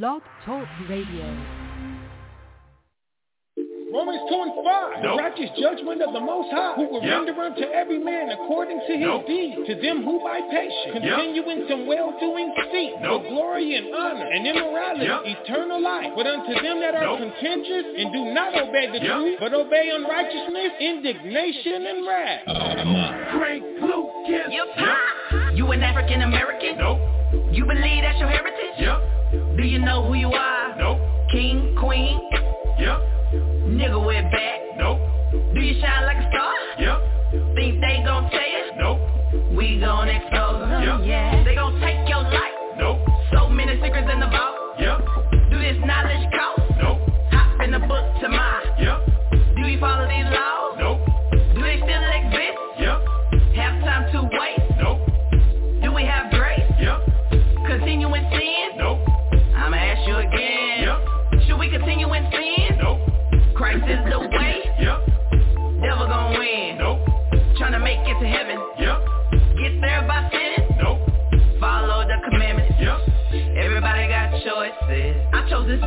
Blog Talk Radio. Romans 2 and 5. Nope. Righteous judgment of the Most High, who will Yep. render unto every man according to his Nope. deed. To them who by patience Yep. continue in some well-doing seek Nope. for glory and honor and immorality, Yep. eternal life. But unto them that are Nope. contentious and do not obey the Yep. truth, but obey unrighteousness, indignation and wrath. Oh, Frank Lucas. You pop. You an African American? Nope. You believe that's your heritage? Yep. Do you know who you are? Nope. King, queen, Yep. nigga with back. Nope. Do you shine like a star? Yep. Think they gon' tell you? Nope. We gon' expose them. Yep. Yeah. They gon' take your life. Nope. So many secrets in the vault. Yep. Do this knowledge cost? Nope. Hop in the book to my. Yep. Do we follow these laws?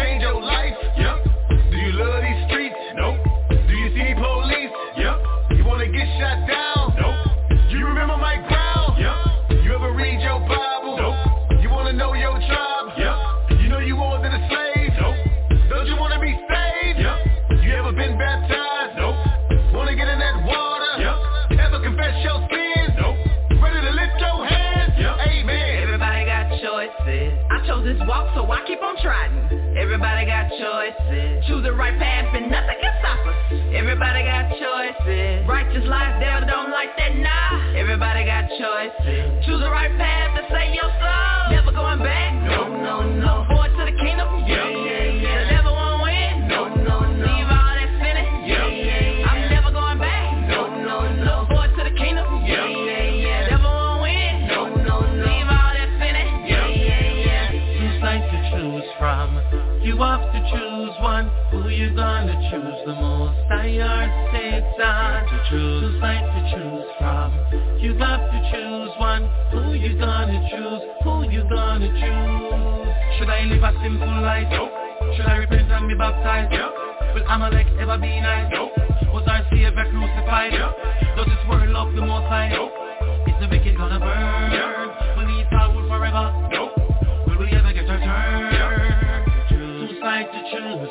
Change your life? Yep. Do you love these streets? Nope. Do you see police? Yep. You wanna get shot down? Nope. Do you remember Mike Brown? Yep. You ever read your Bible? Nope. You wanna know your tribe? Yep. You know you more than a slave? Nope. Don't you wanna be saved? Yep. You ever been baptized? Nope. Wanna get in that water? Yep. Ever confess your sins? Nope. Ready to lift your hands? Yep. Amen. Everybody got choices. I chose this walk, so I keep on trying. Everybody got choices. Choose the right path and nothing can stop us. Everybody got choices. Righteous life, devil don't like that, nah. Everybody got choices. Choose the right path to save your soul. Never going back. No, no, no. Choose the most? I heard Satan to choose. Two sides to choose from. You got to choose one. Who you gonna choose? Who you gonna choose? Should I live a simple life? Nope. Should I repent and be baptized? Yep. Will Amalek ever be nice? Nope. Was our Savior crucified? Yep. Does this world love the most high?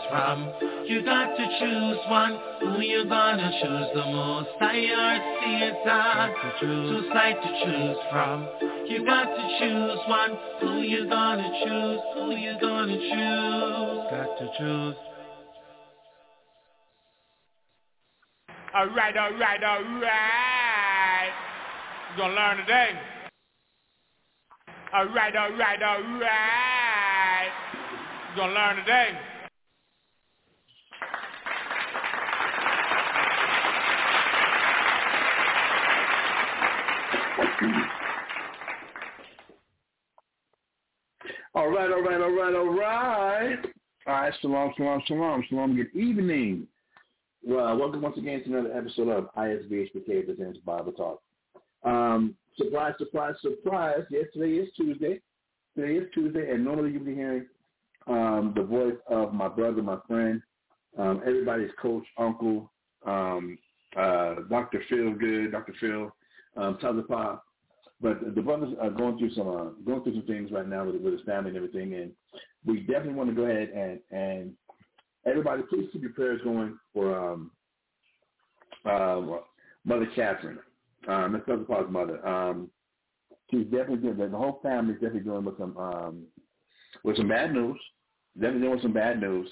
From. You got to choose one. Who you gonna choose the most? I heard Satan to choose. Two sides to choose from. You got to choose one. Who you gonna choose? Who you gonna choose? Got to choose. All right, all right, all right. You're gonna learn today. All right, all right, all right. You're gonna learn today. All right, all right, all right, all right. All right, shalom, shalom, shalom, shalom. Good evening. Well, welcome once again to another episode of ISBHPK Presents Bible Talk. Um, surprise, surprise, surprise. Yes, today is Tuesday. Today is Tuesday, and normally you'll be hearing um, the voice of my brother, my friend, um, everybody's coach, uncle, um, uh, Dr. Phil Good, Dr. Phil, um, Tazapah. But the brothers are going through some uh, going through some things right now with, with his family and everything, and we definitely want to go ahead and and everybody, please keep your prayers going for um, uh, Mother Catherine. Um, that's Tazapah's mother. Um, she's definitely doing the whole family is definitely dealing with some um, with some bad news. Definitely dealing with some bad news.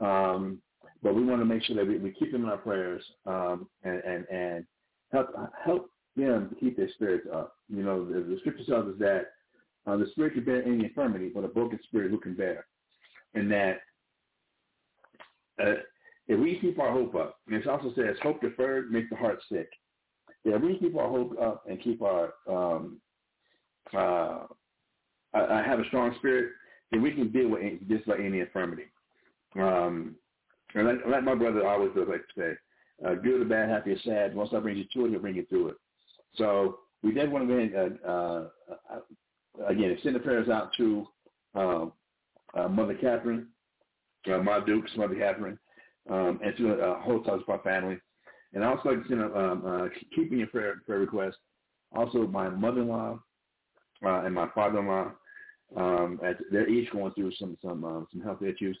Um, but we want to make sure that we, we keep them in our prayers um, and, and and help help them to keep their spirits up. You know, the, the scripture tells us that uh, the spirit can bear any infirmity, but a broken spirit who can bear? And that uh, if we keep our hope up, and it also says, hope deferred makes the heart sick. If we keep our hope up and keep our um, uh, I, have a strong spirit, then we can deal with any, just like any infirmity. Um, and like, like my brother always does like to say, uh, good or bad, happy or sad, once I bring you to it, he'll bring you through it. So we did want to go uh, uh, again, extend the prayers out to um, uh, Mother Catherine, uh, my Dukes, Mother Catherine, um, and to the uh, whole Tazapah family. And I also like to send a, um, uh, keeping your prayer, prayer request. Also, my mother-in-law and my father-in-law, um, as they're each going through some some um, some health issues,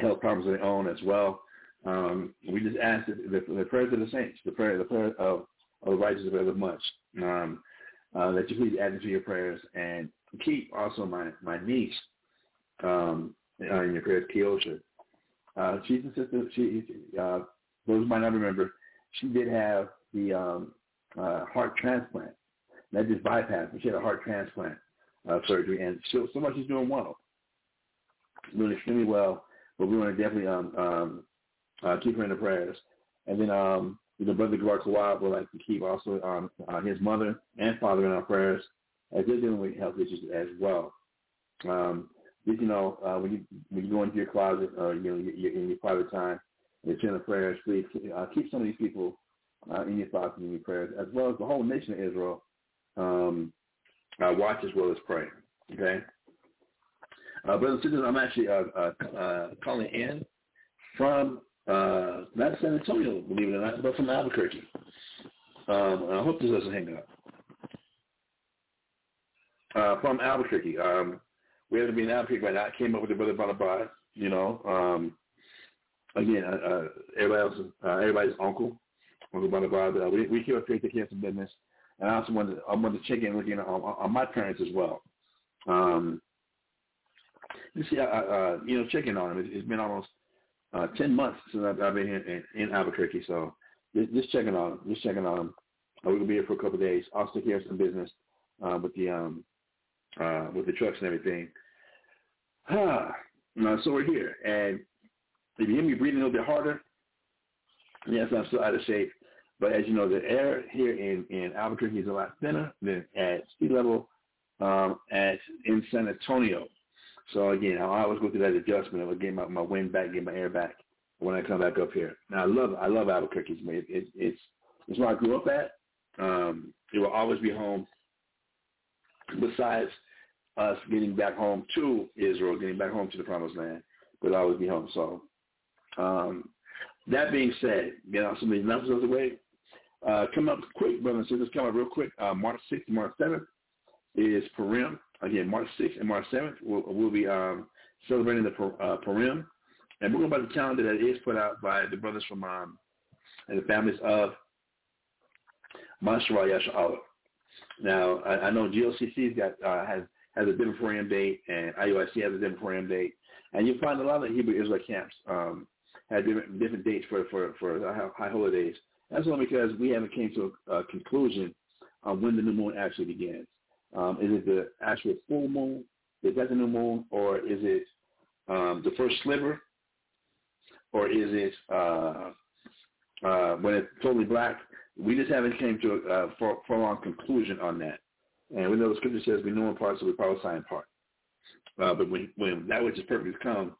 health problems of their own as well. Um, we just ask the, the, the prayers of the saints, the prayer, the prayer of of the righteous availeth much. Um, uh, that you please add into your prayers and keep also my my niece um, uh, in your prayers, Keosha. Uh, she's a sister. She uh, those might not remember. She did have the um, uh, heart transplant. That just bypassed. She had a heart transplant uh, surgery, and so, so much she's doing well, doing extremely well. But we want to definitely um, um, uh, keep her in the prayers. And then um, the brother Gwar Kawab would like to keep also um, uh, his mother and father in our prayers as they're dealing with health issues as well. Um, you know, uh, when you when you go into your closet or you know in your private time, and you're the prayers, please uh, keep some of these people uh, in your thoughts and in your prayers, as well as the whole nation of Israel. Um, uh, watch as well as pray. Okay, uh, brothers and sisters, I'm actually uh, uh, uh, calling in from uh, not San Antonio, believe it or not, but from Albuquerque. Um, I hope this doesn't hang up. Uh, from Albuquerque. Um, we have to be in Albuquerque right now. I came up with the brother Bonabod, you know. Um, again, uh, uh, everybody else, uh, everybody's uncle, Uncle Bonabod. Uh, we, we keep up here to take care of some business. And I also wanted, I wanted to check in looking on, on my parents as well. Um, you see, I, uh, you know, checking on them. It, it's been almost uh, 10 months since I've, I've been here in, in Albuquerque. So just, just checking on just checking on them. Uh, we're to be here for a couple of days. I'll care of some business uh, with the um, uh, with the trucks and everything. Ah, so we're here. And if you hear me breathing a little bit harder, yes, I'm still out of shape. But as you know, the air here in, in Albuquerque is a lot thinner than at sea level um, at in San Antonio. So again, I always go through that adjustment of getting my, my wind back, getting my air back when I come back up here. Now I love I love Albuquerque. It, it, it's it's where I grew up at. Um, it will always be home. Besides us getting back home to Israel, getting back home to the Promised Land, will always be home. So um, that being said, you know, some of these announcements of the way. Uh, come up quick, brothers and sisters. Come up real quick. Uh, March 6th and March 7th is Purim. Again, March 6th and March 7th, we'll, we'll be um, celebrating the uh, Purim. And we're going by the calendar that is put out by the brothers from um, and the families of Mashra Yasha'Allah. Now, I, I know GLCC has got uh, has has a different Purim date, and IUIC has a different Purim date, and you find a lot of Hebrew Israel camps um, have different different dates for for for high holidays. That's only because we haven't came to a, a conclusion on when the new moon actually begins. Um, is it the actual full moon? The new moon, or is it um, the first sliver, or is it uh, uh, when it's totally black? We just haven't came to a uh, long conclusion on that. And we know the scripture says we know in part, so we prophesy in part. Uh, but when, when that which is perfect has come,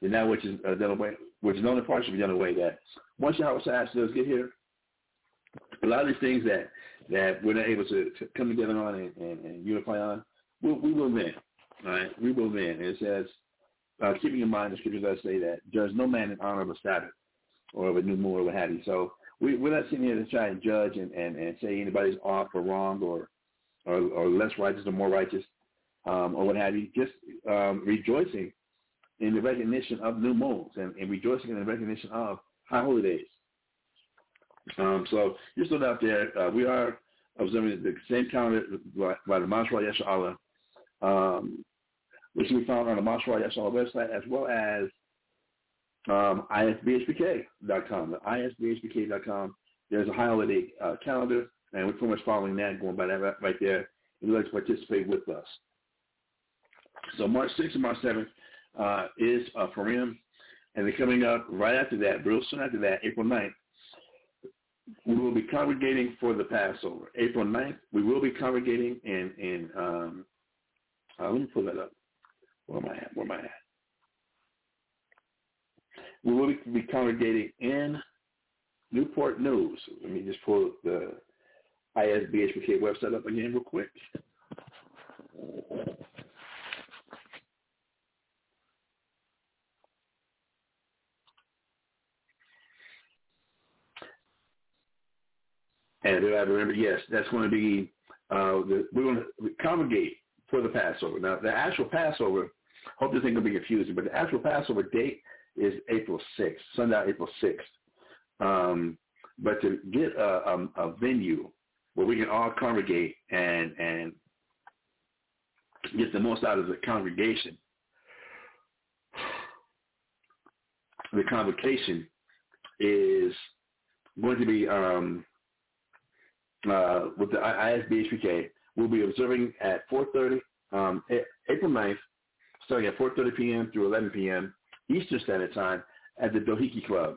then that which is uh, done away, which is known in part should be done away. That once Yahweh does get here, a lot of these things that that we're not able to, come together on and, and, and unify on, we'll, we will win. All right, we will win. It says, uh, keeping in mind the scripture does say that there's no man in honor of a Sabbath. or of a new moon or what have you. So we, we're not sitting here to try and judge and, and, and say anybody's off or wrong or, or, or less righteous or more righteous um, or what have you. Just um, rejoicing in the recognition of new moons and, and rejoicing in the recognition of high holy days. Um, so just look out there. Uh, we are observing the same calendar by, by the Masra Yesha Allah, um, which we found on the Masra Yesha Allah website, as well as um, isbhpk.com. The isbhpk.com. There's a holiday uh, calendar, and we're pretty much following that, going by that right, there. If you'd like to participate with us. So March 6th and March 7th uh, is uh, Purim, and then coming up right after that, real soon after that, April 9th, we will be congregating for the Passover. April 9th, we will be congregating in, in um, uh, let me pull that up. Where am I at? Where am I at? We will be congregating in Newport News. Let me just pull the ISBHPK website up again real quick. And I remember, yes, that's going to be, uh, the, we're going to congregate for the Passover. Now, the actual Passover, hope this ain't going to be confusing, but the actual Passover date is April 6th, Sunday, April 6th. Um, but to get a, a, a venue where we can all congregate and, and get the most out of the congregation, the convocation is going to be um, uh, with the ISBHPK. We'll be observing at 4.30, um, April 9th, starting at 4.30 p.m. through 11 p.m. Eastern Standard Time at the Dohiki Club,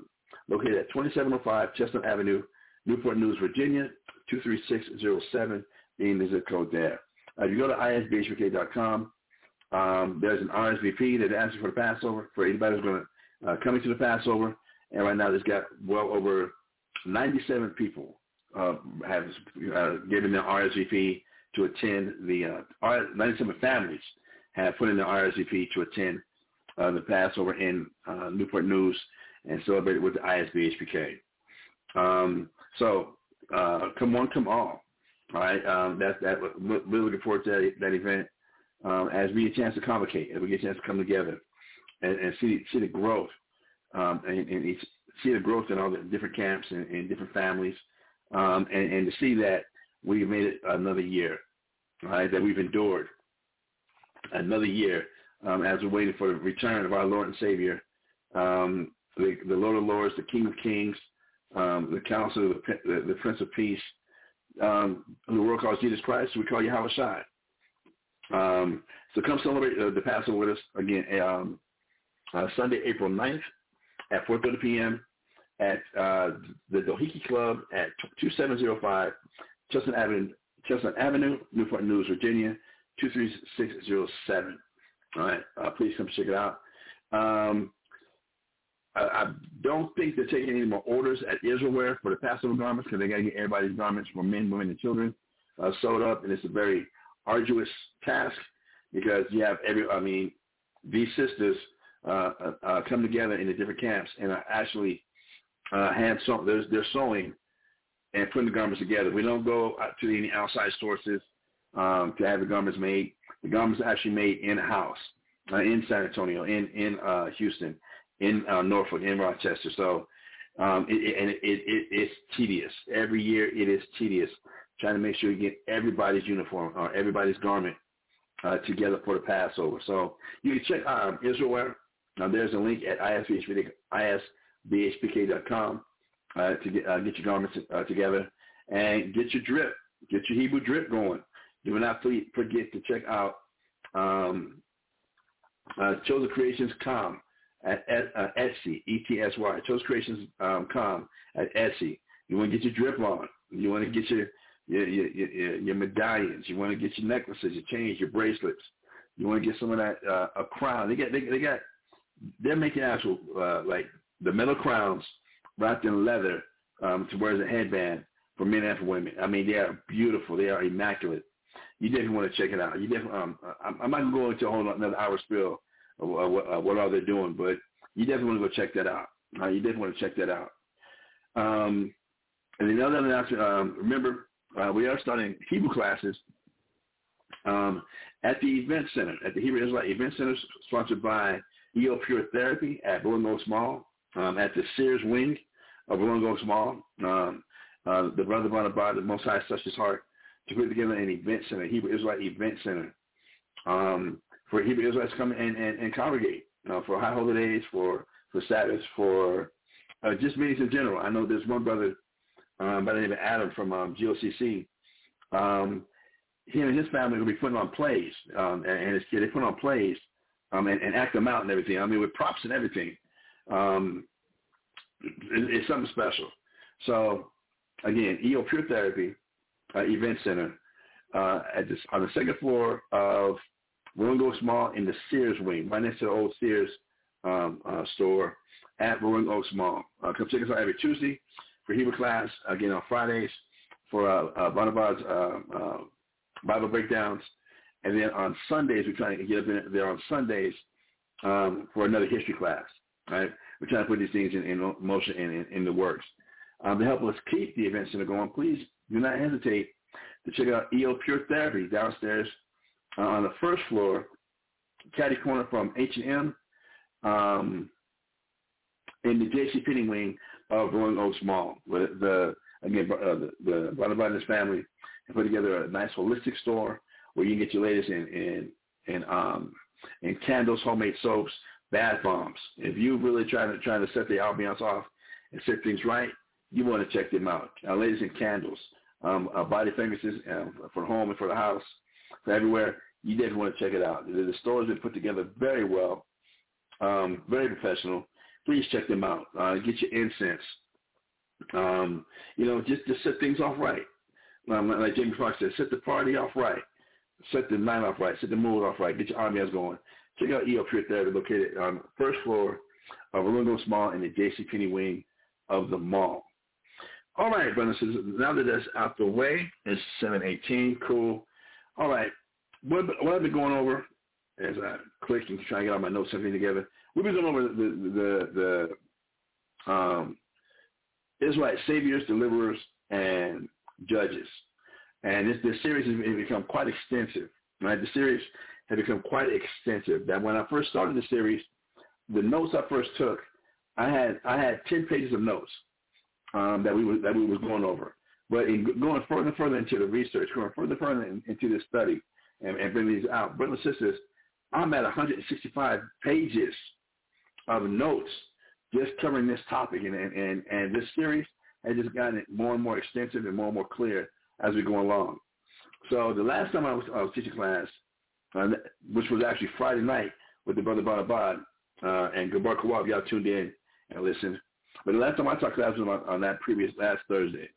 located at 2705 Chestnut Avenue, Newport News, Virginia, 23607, being the zip code there. Uh, if you go to isbhpk.com, um, there's an RSVP that asks for the Passover for anybody who's going to uh, coming to the Passover. And right now, there's got well over 97 people uh, have uh, given their RSVP to attend the uh, 97 families have put in their RSVP to attend uh, the Passover in uh, Newport News and celebrate it with the ISBHPK. Um, so uh, come one, come all. All right, um, that's that. We're looking forward to that, that event um, as we get a chance to convocate, as we get a chance to come together and, and see see the growth um, and, and see the growth in all the different camps and, and different families, um, and, and to see that we've made it another year, right? That we've endured another year um, as we're waiting for the return of our Lord and Savior, um, the, the Lord of Lords, the King of Kings, um, the Counselor, the, the, the Prince of Peace, um, who the world calls Jesus Christ, we call Yahweh Shai. Um, so come celebrate uh, the Passover with us again um, uh, Sunday, April 9th at 4.30 p.m. at uh, the Dohiki Club at 2705 Chestnut Avenue, Chestnut Avenue, Newport News, Virginia, 23607. All right, uh, please come check it out. Um, I, I don't think they're taking any more orders at Israelwear for the Passover garments because they got to get everybody's garments for men, women, and children uh, sewed up, and it's a very arduous task because you have every. I mean, these sisters uh, uh, uh come together in the different camps and are actually uh, hand sew. They're, they're sewing and putting the garments together. We don't go to any outside sources um, to have the garments made. The garments are actually made in house uh, in San Antonio, in in uh, Houston, in uh, Norfolk, in Rochester. So, um, it, it, and it, it, it's tedious. Every year it is tedious trying to make sure you get everybody's uniform or everybody's garment uh, together for the Passover. So you can check um, Israelwear. Now there's a link at isbhpk.com uh, to get, uh, get your garments uh, together and get your drip, get your Hebrew drip going. Do not forget to check out um, uh, ChosenCreations.com at, uh, Etsy, E-T-S-Y, ChosenCreations.com at Etsy. You want to get your drip on. You want to get your your, your, your, your medallions. You want to get your necklaces, your chains, your bracelets. You want to get some of that uh, a crown. They got they, they got they're making actual uh, like the metal crowns wrapped in leather um, to wear as a headband for men and for women. I mean, they are beautiful. They are immaculate. You definitely want to check it out. You definitely. Um, I'm, I'm not going to a whole another hour spill of, of, of what they're doing, but you definitely want to go check that out. Uh, you definitely want to check that out. Um, and another announcement, um, remember, uh, we are starting Hebrew classes um, at the Event Center, at the Hebrew Israelite Event Center, sponsored by EO Pure Therapy at Oaks Mall, um, at the Sears Wing of Rolling Oaks Mall. Um, uh, the brother Bonabod, the Most High, such his heart to put together an event center, Hebrew Israelite Event Center, um, for Hebrew Israelites to come and, and, and congregate for high holidays, for for Sabbaths, for uh, just meetings in general. I know there's one brother um, by the name of Adam from um, GOCC. Um, he and his family will be putting on plays, um, and, and his kid, they put on plays um, and, and act them out and everything. I mean, with props and everything. Um, it, it's something special. So, again, EO Pure Therapy uh, Event Center uh, at this, on the second floor of Rolling Oaks Mall in the Sears wing, right next to the old Sears um, uh, store at Rolling Oaks Mall. Uh, come check us out every Tuesday for Hebrew class. Again on Fridays for uh, uh, Bonavard's uh, uh, Bible breakdowns, and then on Sundays we're trying to get up there on Sundays um, for another history class. Right, we're trying to put these things in, in motion and in, in the works. Um, to help us keep the event center going, please do not hesitate to check out EO Pure Therapy downstairs uh, on the first floor, caddy corner from H&M, um, in the J.C. Penney wing of Rolling Oaks Mall. Where the again, uh, the, the Brothers family have put together a nice holistic store where you can get your latest in in in um in candles, homemade soaps, bath bombs. If you really trying to trying to set the ambiance off and set things right, you want to check them out. Ladies and candles, um, uh, body fragrances um, for home and for the house, for everywhere. You definitely want to check it out. The, the store has been put together very well, um, very professional. Please check them out. Uh, get your incense. Um, you know, just to set things off right. Um, like Jamie Foxx said, set the party off right. Set the night off right. Set the mood off right. Get your ambiance going. Check out EO Pure Therapy located on the first floor of Orlando Mall in the J.C. Penney wing of the mall. All right, brothers and sisters, now that that's out the way, it's 718, cool. All right, what, what I've been going over as I click and try to get all my notes everything together, we've been going over the, the, the um, Israelite saviors, deliverers, and judges. And this, this series has become quite extensive. Right? The series has become quite extensive. That when I first started the series, the notes I first took, I had I had ten pages of notes um, that we were that we was going over. But in going further and further into the research, going further and further in, into this study, and, and bringing these out, brothers and sisters, I'm at 165 pages of notes just covering this topic, and and and this series has just gotten more and more extensive and more and more clear as we go along. So the last time I was, I was teaching class, uh, which was actually Friday night with the brother Barabad uh, and Gabar Kawab, y'all tuned in and listened. But the last time I taught class was on, on that previous last Thursday,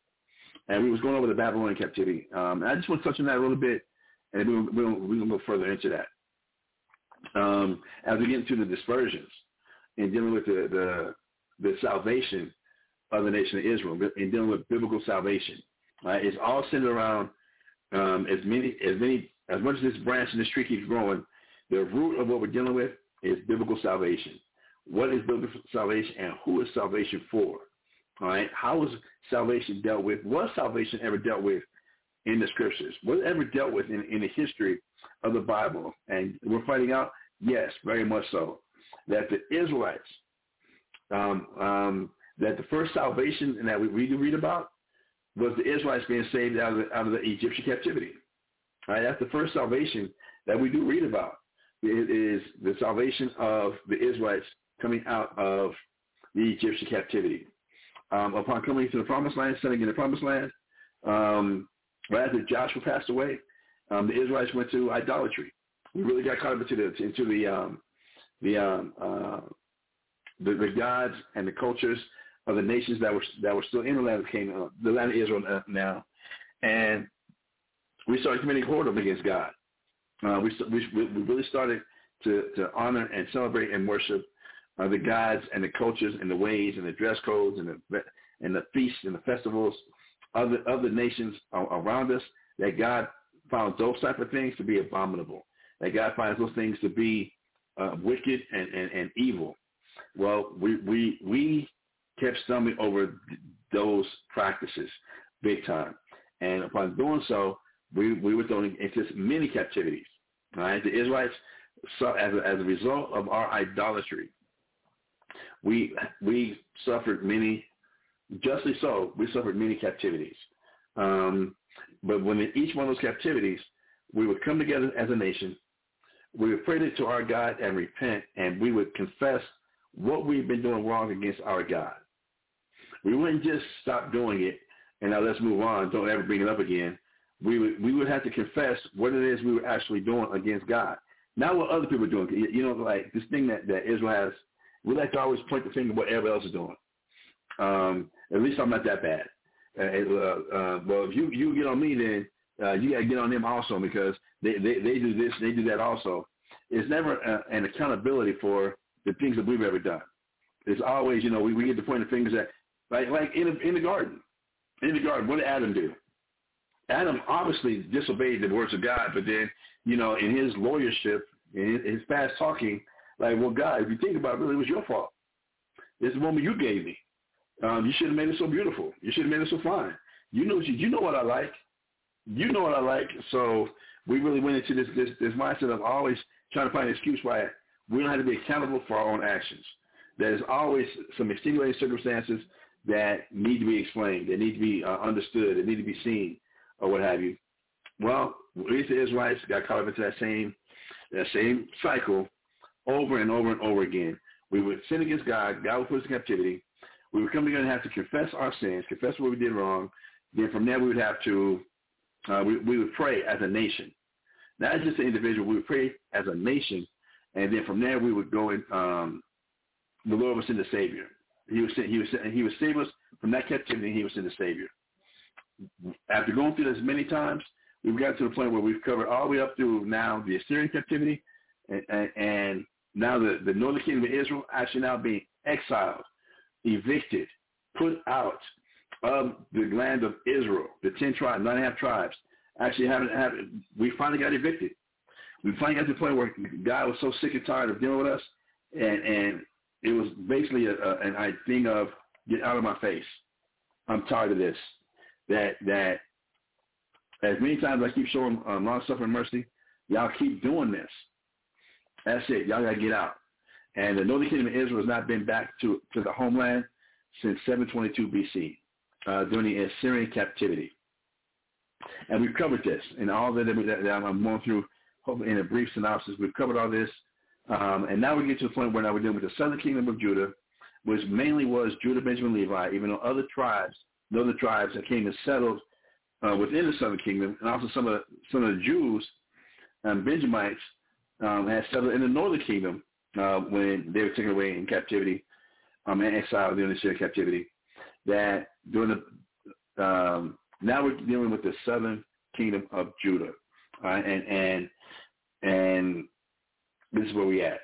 and we was going over the Babylonian captivity. Um, I just want to touch on that a little bit, and we're, we're going to go further into that. Um, as we get into the dispersions and dealing with the, the, the salvation of the nation of Israel and dealing with biblical salvation, right? It's all centered around um, as many as many as much as this branch and this tree keeps growing. The root of what we're dealing with is biblical salvation. What is biblical salvation and who is salvation for? All right. How is salvation dealt with? Was salvation ever dealt with in the scriptures? Was it ever dealt with in, in the history of the Bible? And we're finding out, yes, very much so, that the Israelites, um, um, that the first salvation that we read, read about was the Israelites being saved out of the, out of the Egyptian captivity. Right, that's the first salvation that we do read about. It is the salvation of the Israelites coming out of the Egyptian captivity. Um, upon coming to the promised land, setting in the promised land, um, right after Joshua passed away, um, the Israelites went to idolatry. We really got caught up into the into the um, the, um, uh, the the gods and the cultures of the nations that were that were still in the land of Canaan, the land of Israel now, and we started committing whoredom against God. Uh, we, we we really started to to honor and celebrate and worship uh, the gods and the cultures and the ways and the dress codes and the and the feasts and the festivals of the other nations around us that God found those type of things to be abominable. That God finds those things to be uh, wicked and, and, and evil. Well, we we we kept stumbling over those practices big time, and upon doing so, we we were thrown into many captivities. Right, the Israelites, so as a, as a result of our idolatry, we we suffered many, justly so. We suffered many captivities. Um, but when in each one of those captivities, we would come together as a nation, we would pray to our God and repent, and we would confess what we've been doing wrong against our God. We wouldn't just stop doing it and now let's move on. Don't ever bring it up again. We would we would have to confess what it is we were actually doing against God. Not what other people are doing. You know, like this thing that, that Israel has, we like to always point the finger at what everybody else is doing. Um, at least I'm not that bad. Uh, uh, uh, well, if you you get on me, then uh, you got to get on them also because they, they they do this, they do that also. It's never uh, an accountability for the things that we've ever done. It's always, you know, we, we get to point the fingers at, like like in in the garden in the garden, what did Adam do? Adam obviously disobeyed the words of God, but then, you know, in his lawyership, in his fast talking, like, well, God, if you think about it, really, it was your fault. This the woman you gave me. Um, you should have made it so beautiful. You should have made it so fine. You know, you, you know what I like. You know what I like. So we really went into this, this this mindset of always trying to find an excuse why we don't have to be accountable for our own actions. There's always some extenuating circumstances that need to be explained, that need to be uh, understood, that need to be seen, or what have you. Well, we the Israelites got caught up into that same that same cycle over and over and over again. We would sin against God. God would put us in captivity. We would come together and have to confess our sins, confess what we did wrong. Then from there we would have to, uh, we, we would pray as a nation. Not just an individual, we would pray as a nation. And then from there we would go and um, the Lord would send the Savior. He was he was he was save us from that captivity. He was in the Savior. After going through this many times, we've got to the point where we've covered all the way up through now the Assyrian captivity, and, and, and now the, the northern kingdom of Israel actually now being exiled, evicted, put out of the land of Israel, the ten tribes, nine and a half tribes, actually haven't have we finally got evicted. We finally got to the point where God was so sick and tired of dealing with us, and and it was basically a, a, an thing of get out of my face. I'm tired of this. That that as many times I keep showing long suffering mercy, y'all keep doing this. That's it. Y'all gotta get out. And the northern kingdom of Israel has not been back to to the homeland since 722 BC uh, during the Assyrian captivity. And we've covered this and all that, that, that I'm going through Hopefully, in a brief synopsis. We've covered all this um, and now we get to the point where now we're dealing with the southern kingdom of Judah, which mainly was Judah, Benjamin, Levi, even though other tribes, the other tribes that came and settled uh, within the southern kingdom, and also some of the, some of the Jews and Benjamites um, had settled in the northern kingdom uh, when they were taken away in captivity um, and exiled during the Assyrian captivity. That during the um, now we're dealing with the southern kingdom of Judah, and and and this is where we at.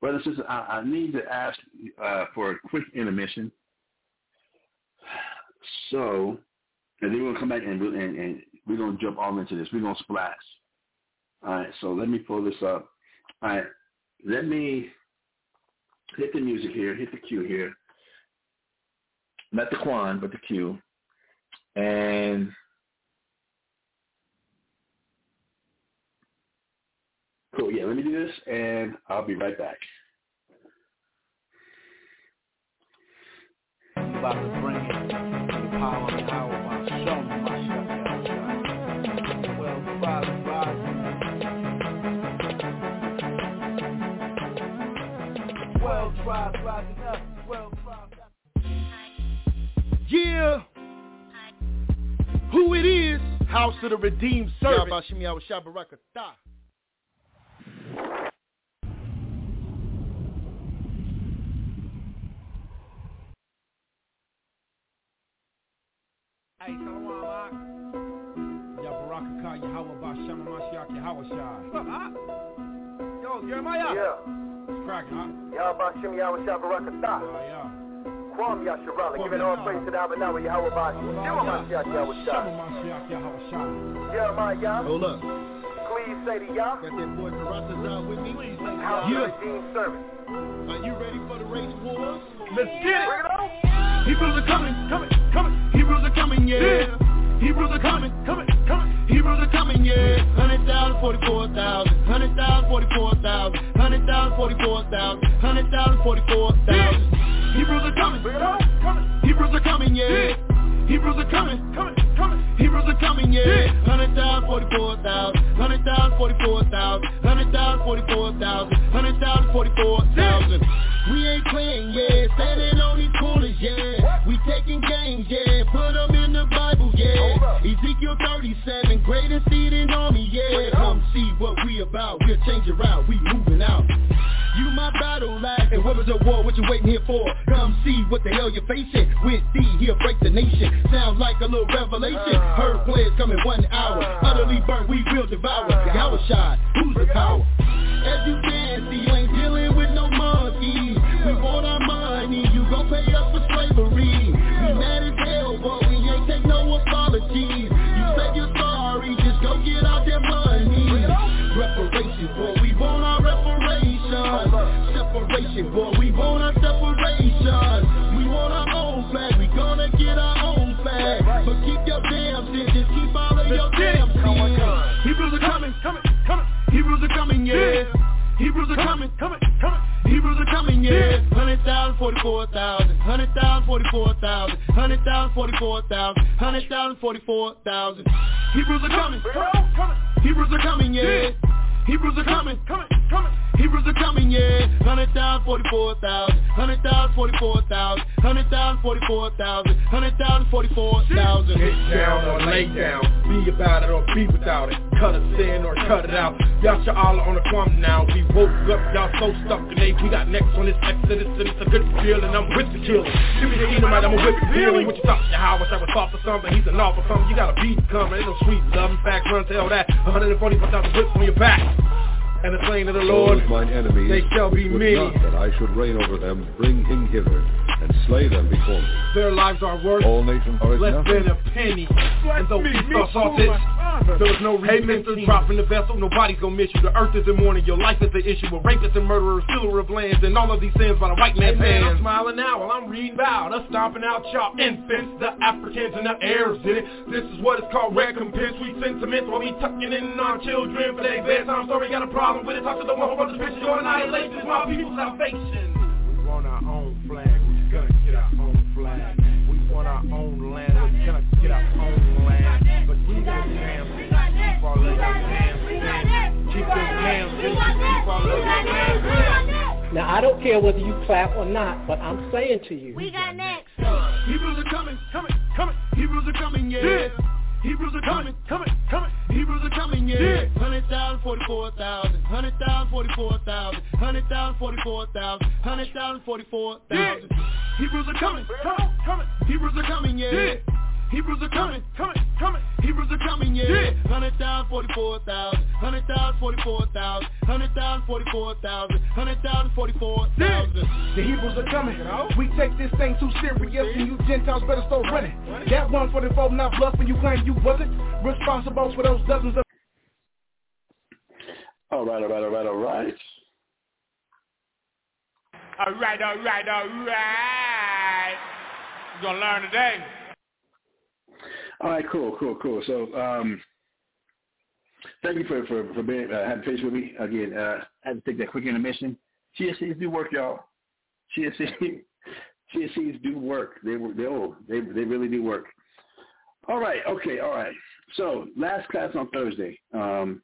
Brothers and sisters, I, I need to ask uh, for a quick intermission. So, and then we're to come back and, and, and we're to jump all into this. We're to splash. All right, so let me pull this up. All right, let me hit the music here, hit the cue here. Not the Quan, but the cue. And Cool. Yeah, let me do this, and I'll be right back. Yeah. Who it is? House of the Redeemed Servant. Hey, Shalom, Mark. Yabarakaka, Yahweh, Bashama, Mashiach, Yahweh, Shai. What's up, Mark? Yo, Jeremiah. Yeah. What's cracking, huh? Yahbashim Yahweh Shabarakatah. Oh, yeah. yeah. Kwam Yasharala. Giving all praise to the Abanawa Yahweh Bashim. Yahweh Mashiach Yahweh Shama, Shai. Mashiach, Yahweh, Shai. Jeremiah Hold up. Please say to Yah. Got that boy Karatazar with me. Please say House yeah. of Redeemed Servant. Are you ready for the race wars? Let's get it. Bring it on. Hebrews are coming, coming, coming. Hebrews are coming, yeah. Hebrews are coming, coming, coming. Hebrews are coming, yeah. Hundred thousand, forty-four thousand. Hundred thousand, forty-four thousand. Hundred thousand, forty-four thousand. Hundred thousand, forty-four thousand. Hebrews are coming, coming. Hebrews are coming, yeah. Hebrews are coming, coming, coming. Hebrews are coming, yeah. Hundred thousand, forty-four thousand. Hundred thousand, forty-four thousand. Hundred thousand, forty-four thousand. Hundred thousand, forty-four thousand. We ain't playing, yeah. Standing on these corners, yeah. We taking games, yeah. Put them in the Bible, yeah. Ezekiel 37, greatest seated army, yeah. Come see what we about. We're changing out. We moving out. You my battle lag, and weapons of war, what you waiting here for? Come see what the hell you're facing. With thee, he'll break the nation. Sounds like a little revelation. Ah. Heard players coming one hour. Ah. Utterly burnt, we will devour. Yahweh shot, who's the power? As you can see, you ain't dealing with no monkeys. We want our money, you gon' pay us for slavery. Separation, boy, we want our separation. We want our own flag, we gonna get our own flag. But keep your damn sins, just keep all of your damn sins. Hebrews are coming, coming, coming. Hebrews are coming, yeah. Hebrews are coming, coming, coming. Hebrews are coming, yeah. Hundred thousand, forty-four thousand. Hundred thousand, forty-four thousand. Hundred thousand, forty-four thousand. Hundred thousand, forty-four thousand. Hebrews are coming, coming, coming. Hebrews are coming, yeah. Hebrews are coming, coming, coming. Hebrews are coming, yeah. Hundred thousand, forty-four thousand. Hundred thousand, forty-four thousand. Hundred thousand, forty-four thousand. Hundred thousand, forty-four thousand. Get down or lay down, be about it or be without it. Cut a sin or cut it out. Y'all should all on the quam now. We woke up, y'all so stuck in age. We got next on this exodus and it's a good feeling. I'm with the killer. Give me the Edomite, I'm a with the feeling. What you? Your how? Wish I was soft or something. He's an awful something. You got a beat coming. Ain't no sweet love. In fact, run tell that. 145,000 whips on your back. And the slain of the Lord, Those mine enemies they shall be would many. not that I should reign over them, bring him hither, and slay them before me. Their lives are worth All nations are as less nothing. than a penny. And though we saw salted, there was no repentance dropping the vessel. Nobody's gonna miss you. The earth is in mourning. Your life is the issue. A rapist and murderer, stealer of lands, and all of these sins by the white man's Hey, man, hands. I'm smiling now while I'm reading about us stomping out y'all infants, the Africans and the Arabs in it. This is what it's called recompense. We sentiments while we tucking in our children for their bedtime story. Got a problem with it? Talk to the one who wrote this picture. Your annihilation is my people's salvation. We want our own flag. We gonna get our own flag. We want our own land. We're gonna get our own land. But keep your damn sins. Keep all of your damn sins. Keep your damn sins. Keep all of your damn sins. Now I don't care whether you clap or not, but I'm saying to you. We got next. Hebrews are coming, coming, coming. Hebrews are coming, yeah. Hebrews are coming, coming, coming. Hebrews are coming, yeah. Hundred thousand, forty-four thousand. Hundred thousand, forty-four thousand. Hundred thousand, forty-four thousand. Hundred thousand, forty-four thousand. Hebrews are coming, coming, coming. Hebrews are coming, yeah. Hebrews are coming, coming, coming. Hebrews are coming, yeah. Hundred thousand, forty-four thousand. Hundred thousand, forty-four thousand. Hundred thousand, forty-four thousand. Hundred thousand, forty-four thousand. The Hebrews are coming. We take this thing too serious, and you Gentiles better start running. That one for the folk not bluffing. You claim you wasn't responsible for those dozens of. All right, all right, all right, all right. All right, all right, all right. You're gonna learn today. All right, cool, cool, cool. So, um, thank you for for, for being uh, having patience with me again. Uh, I had to take that quick intermission. CSCs do work, y'all. CSC, CSCs do work. They they oh, they they really do work. All right, okay, all right. So last class on Thursday, um,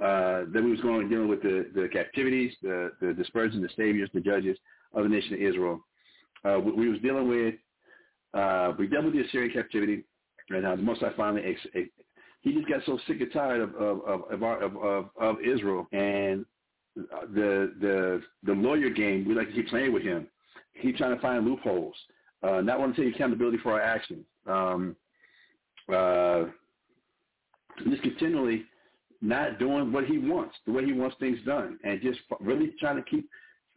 uh, that we was going dealing with the, the captivities, the, the dispersion, the saviors, the judges of the nation of Israel. Uh, we, we was dealing with, uh, we dealt with the Assyrian captivity, and the Most High finally, ex- he just got so sick and tired of of of of, our, of, of, of Israel and the the the lawyer game. We like to keep playing with him. He trying to find loopholes, uh, not want to take accountability for our actions. Um, uh, just continually not doing what he wants, the way he wants things done, and just really trying to keep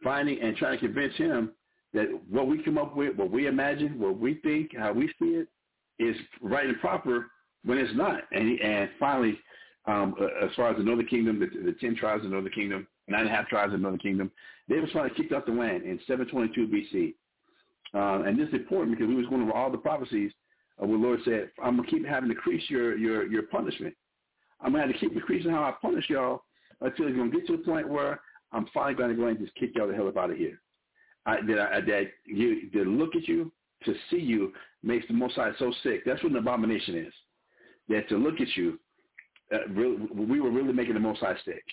finding and trying to convince him that what we come up with, what we imagine, what we think, how we see it, is right and proper when it's not. And and finally, um, uh, as far as the northern kingdom, the, the ten tribes of the northern kingdom, nine and a half tribes of the northern kingdom, they was finally kicked off the land in 722 BC. Uh, and this is important because we was going over all the prophecies of what the Lord said, I'm going to keep having to increase your, your, your punishment. I'm going to have to keep increasing how I punish y'all until it's going to get to a point where I'm finally going to go and just kick y'all the hell up out of here. I, that, I, that you, to look at you, to see you, makes the Most High so sick. That's what an abomination is. That to look at you, uh, really, we were really making the Most High sick.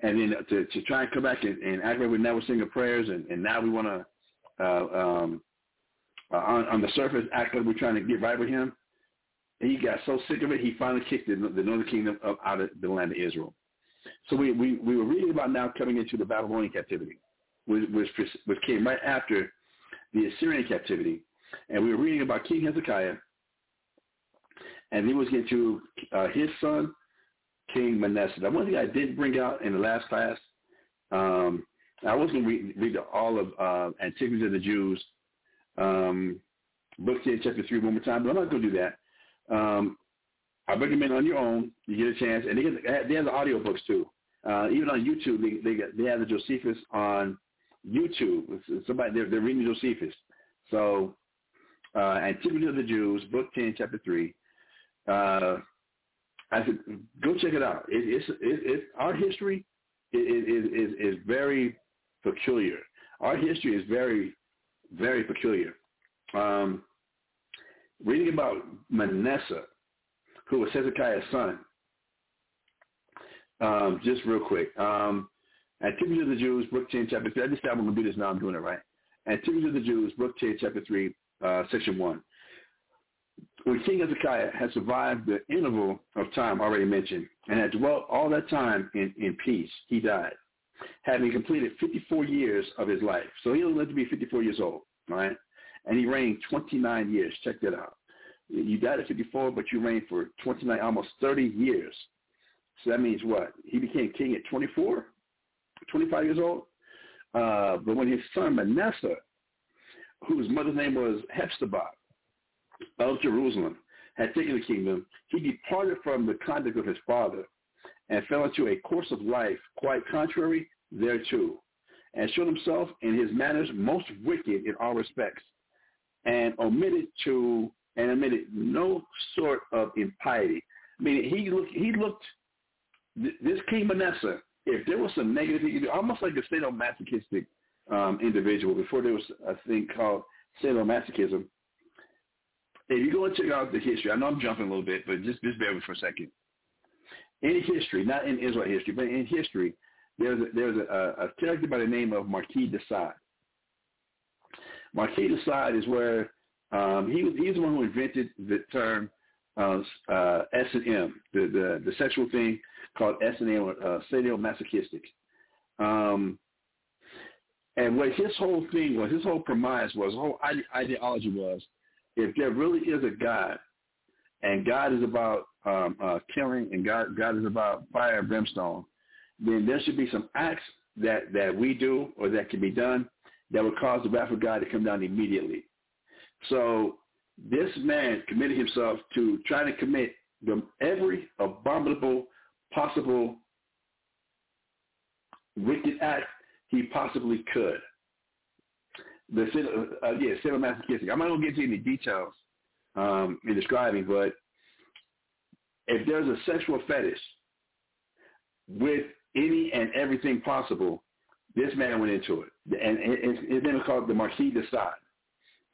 And then to, to try and come back and, and act like we never sing singing prayers, and, and now we want to, uh, um, uh, on, on the surface, act like we're trying to get right with him. And he got so sick of it, he finally kicked the, the northern kingdom up out of the land of Israel. So we, we, we were reading about now coming into the Babylonian captivity, which, which, which came right after the Assyrian captivity. And we were reading about King Hezekiah, and he was getting to uh, his son, King Manasseh. Now, one thing I did bring out in the last class, um, I was going to read, read all of uh, Antiquities of the Jews, um, book 10, chapter 3 one more time, but I'm not going to do that. Um, I recommend on your own. You get a chance, and they get they have the audio books too. Uh, even on YouTube, they they, get, they have the Josephus on YouTube. Somebody they're, they're reading Josephus. So, uh, Antiquity of the Jews, book ten, chapter three. Uh, I said, go check it out. It, it's it, it, our history is, is is very peculiar. Our history is very very peculiar. Um, reading about Manasseh, who was Hezekiah's son. Um, just real quick. Um, of the Jews, book 10, chapter 3. I just said I'm going to do this now. I'm doing it right. Antiquities of the Jews, book 10, chapter 3, uh, section 1. When King Hezekiah had survived the interval of time already mentioned and had dwelt all that time in, in peace, he died, having completed 54 years of his life. So he only lived to be 54 years old, right? And he reigned 29 years. Check that out. You died at 54, but you reigned for 29, almost 30 years. So that means what? He became king at 24, 25 years old. Uh, but when his son Manasseh, whose mother's name was Hephzibah of Jerusalem, had taken the kingdom, he departed from the conduct of his father and fell into a course of life quite contrary thereto, and showed himself in his manners most wicked in all respects, and omitted to and omitted no sort of impiety. I mean, he looked, he looked, this King Manasseh, if there was some negative, almost like a sadomasochistic um, individual before there was a thing called sadomasochism. If you go and check out the history, I know I'm jumping a little bit, but just, just bear with me for a second. In history, not in Israel history, but in history, there's a, there's a, a character by the name of Marquis de Sade. Marquis de Sade is where um, he was he's the one who invented the term uh, uh, S and M, the, the the sexual thing called S and M, uh, sadomasochistic. Um, and what his whole thing was, his whole premise was, his whole ide- ideology was, if there really is a God, and God is about um, uh, killing, and God God is about fire and brimstone, then there should be some acts that that we do or that can be done that would cause the wrath of God to come down immediately. So this man committed himself to trying to commit the, every abominable possible wicked act he possibly could. The uh, yeah, sadomasochistic. I'm not gonna get into any details um, in describing, but if there's a sexual fetish with any and everything possible, this man went into it, and his name is called the Marquis de Sade.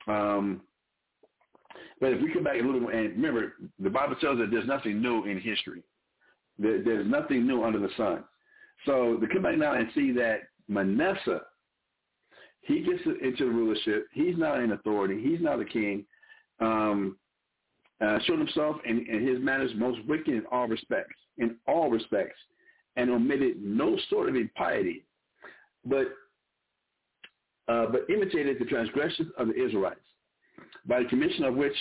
Um, but if we come back a little and remember, the Bible tells us that there's nothing new in history. There, there's nothing new under the sun. So to come back now and see that Manasseh, he gets into the rulership. He's not in authority. He's not a king. Um, uh, showed himself in, in his manners most wicked in all respects, in all respects, and omitted no sort of impiety, but uh, but imitated the transgressions of the Israelites by the commission of which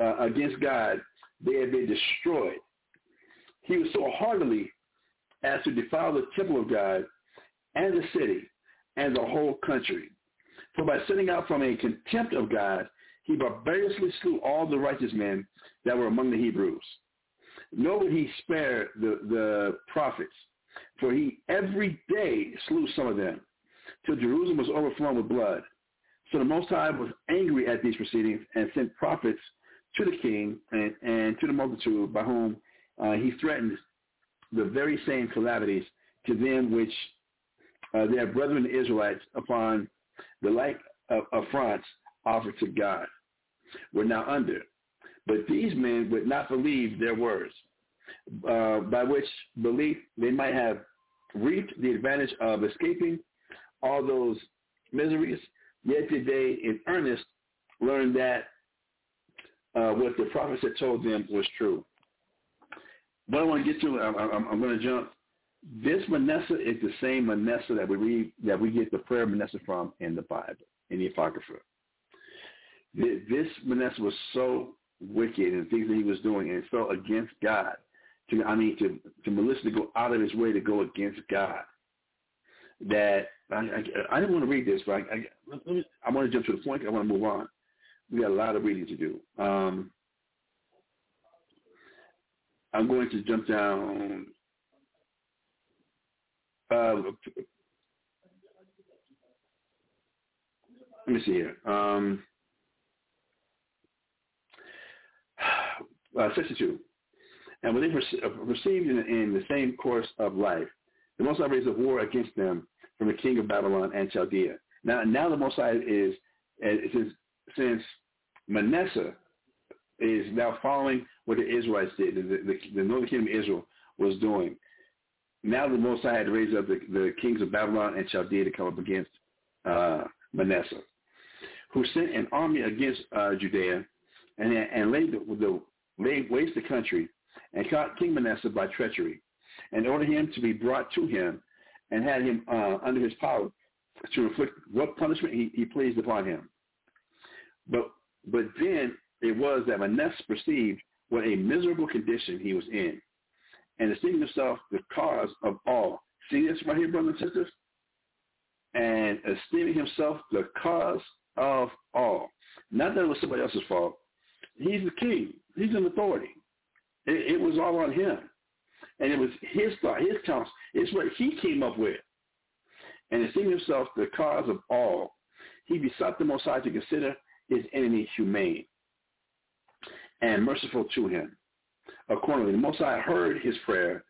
uh, against God they had been destroyed. He was so heartily as to defile the temple of God and the city and the whole country. For by setting out from a contempt of God, he barbarously slew all the righteous men that were among the Hebrews. nor would he spare the, the prophets, for he every day slew some of them, till Jerusalem was overflown with blood. So the Most High was angry at these proceedings and sent prophets to the king and, and to the multitude by whom uh, he threatened the very same calamities to them which uh, their brethren Israelites upon the like of affronts offered to God were now under. But these men would not believe their words, uh, by which belief they might have reaped the advantage of escaping all those miseries, yet did they in earnest learn that uh, what the prophets had told them was true. What I want to get to, I'm, I'm, I'm going to jump. This Manasseh is the same Manasseh that we read, that we get the prayer Manasseh from in the Bible, in the Apocrypha. This Manasseh was so wicked and things that he was doing and so against God. To, I mean, to, to maliciously go out of his way to go against God. That I, I, I didn't want to read this, but I, I, I want to jump to the point. I want to move on. We got a lot of reading to do. Um, I'm going to jump down. Uh, let me see here. Um, uh, 62. And when they received in, in, the same course of life, the Most High raised a war against them from the king of Babylon and Chaldea. Now, now the Most High is, since, since Manasseh is now following what the Israelites did, the, the, the northern kingdom of Israel was doing. Now the Most High had raised up the, the kings of Babylon and Chaldea to come up against uh, Manasseh, who sent an army against uh, Judea and, and laid, the, the, laid waste the country and caught King Manasseh by treachery and ordered him to be brought to him and had him uh, under his power to inflict what punishment he, he pleased upon him. But but then it was that Manasseh perceived what a miserable condition he was in, and esteemed himself the cause of all. See this right here, brothers and sisters? And esteeming himself the cause of all. Not that it was somebody else's fault. He's the king. He's an authority. It, it was all on him. And it was his thought, his counsel. It's what he came up with. And esteeming himself the cause of all, he besought the Most High to consider his enemy humane and merciful to him. Accordingly, the Most High heard his prayer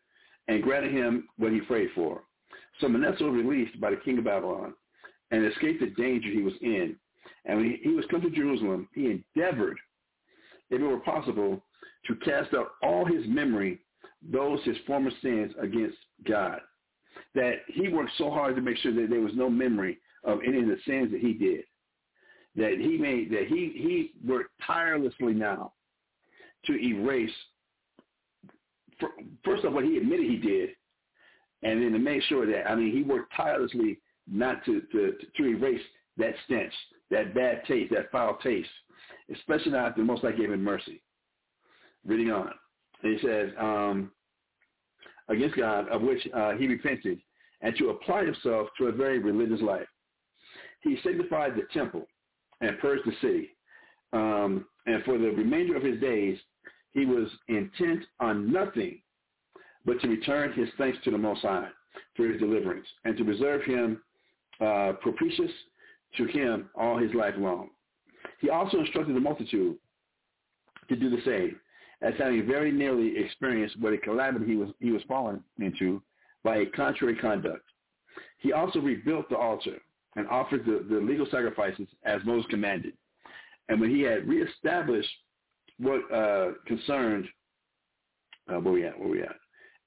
and granted him what he prayed for. So Manasseh was released by the king of Babylon and escaped the danger he was in. And when he was come to Jerusalem, he endeavored, if it were possible, to cast out all his memory, those his former sins against God. That he worked so hard to make sure that there was no memory of any of the sins that he did that he made that he he worked tirelessly now to erase first of all he admitted he did and then to make sure that I mean he worked tirelessly not to to to erase that stench that bad taste that foul taste especially after the most I gave him mercy reading on he says um, against God of which uh, he repented and to apply himself to a very religious life he sanctified the temple and purged the city. Um, and for the remainder of his days, he was intent on nothing but to return his thanks to the Most High for his deliverance and to preserve him uh, propitious to him all his life long. He also instructed the multitude to do the same, as having very nearly experienced what a calamity he was, he was fallen into by a contrary conduct. He also rebuilt the altar and offered the, the legal sacrifices as Moses commanded. And when he had reestablished what uh, concerned, uh, where we at, where we at,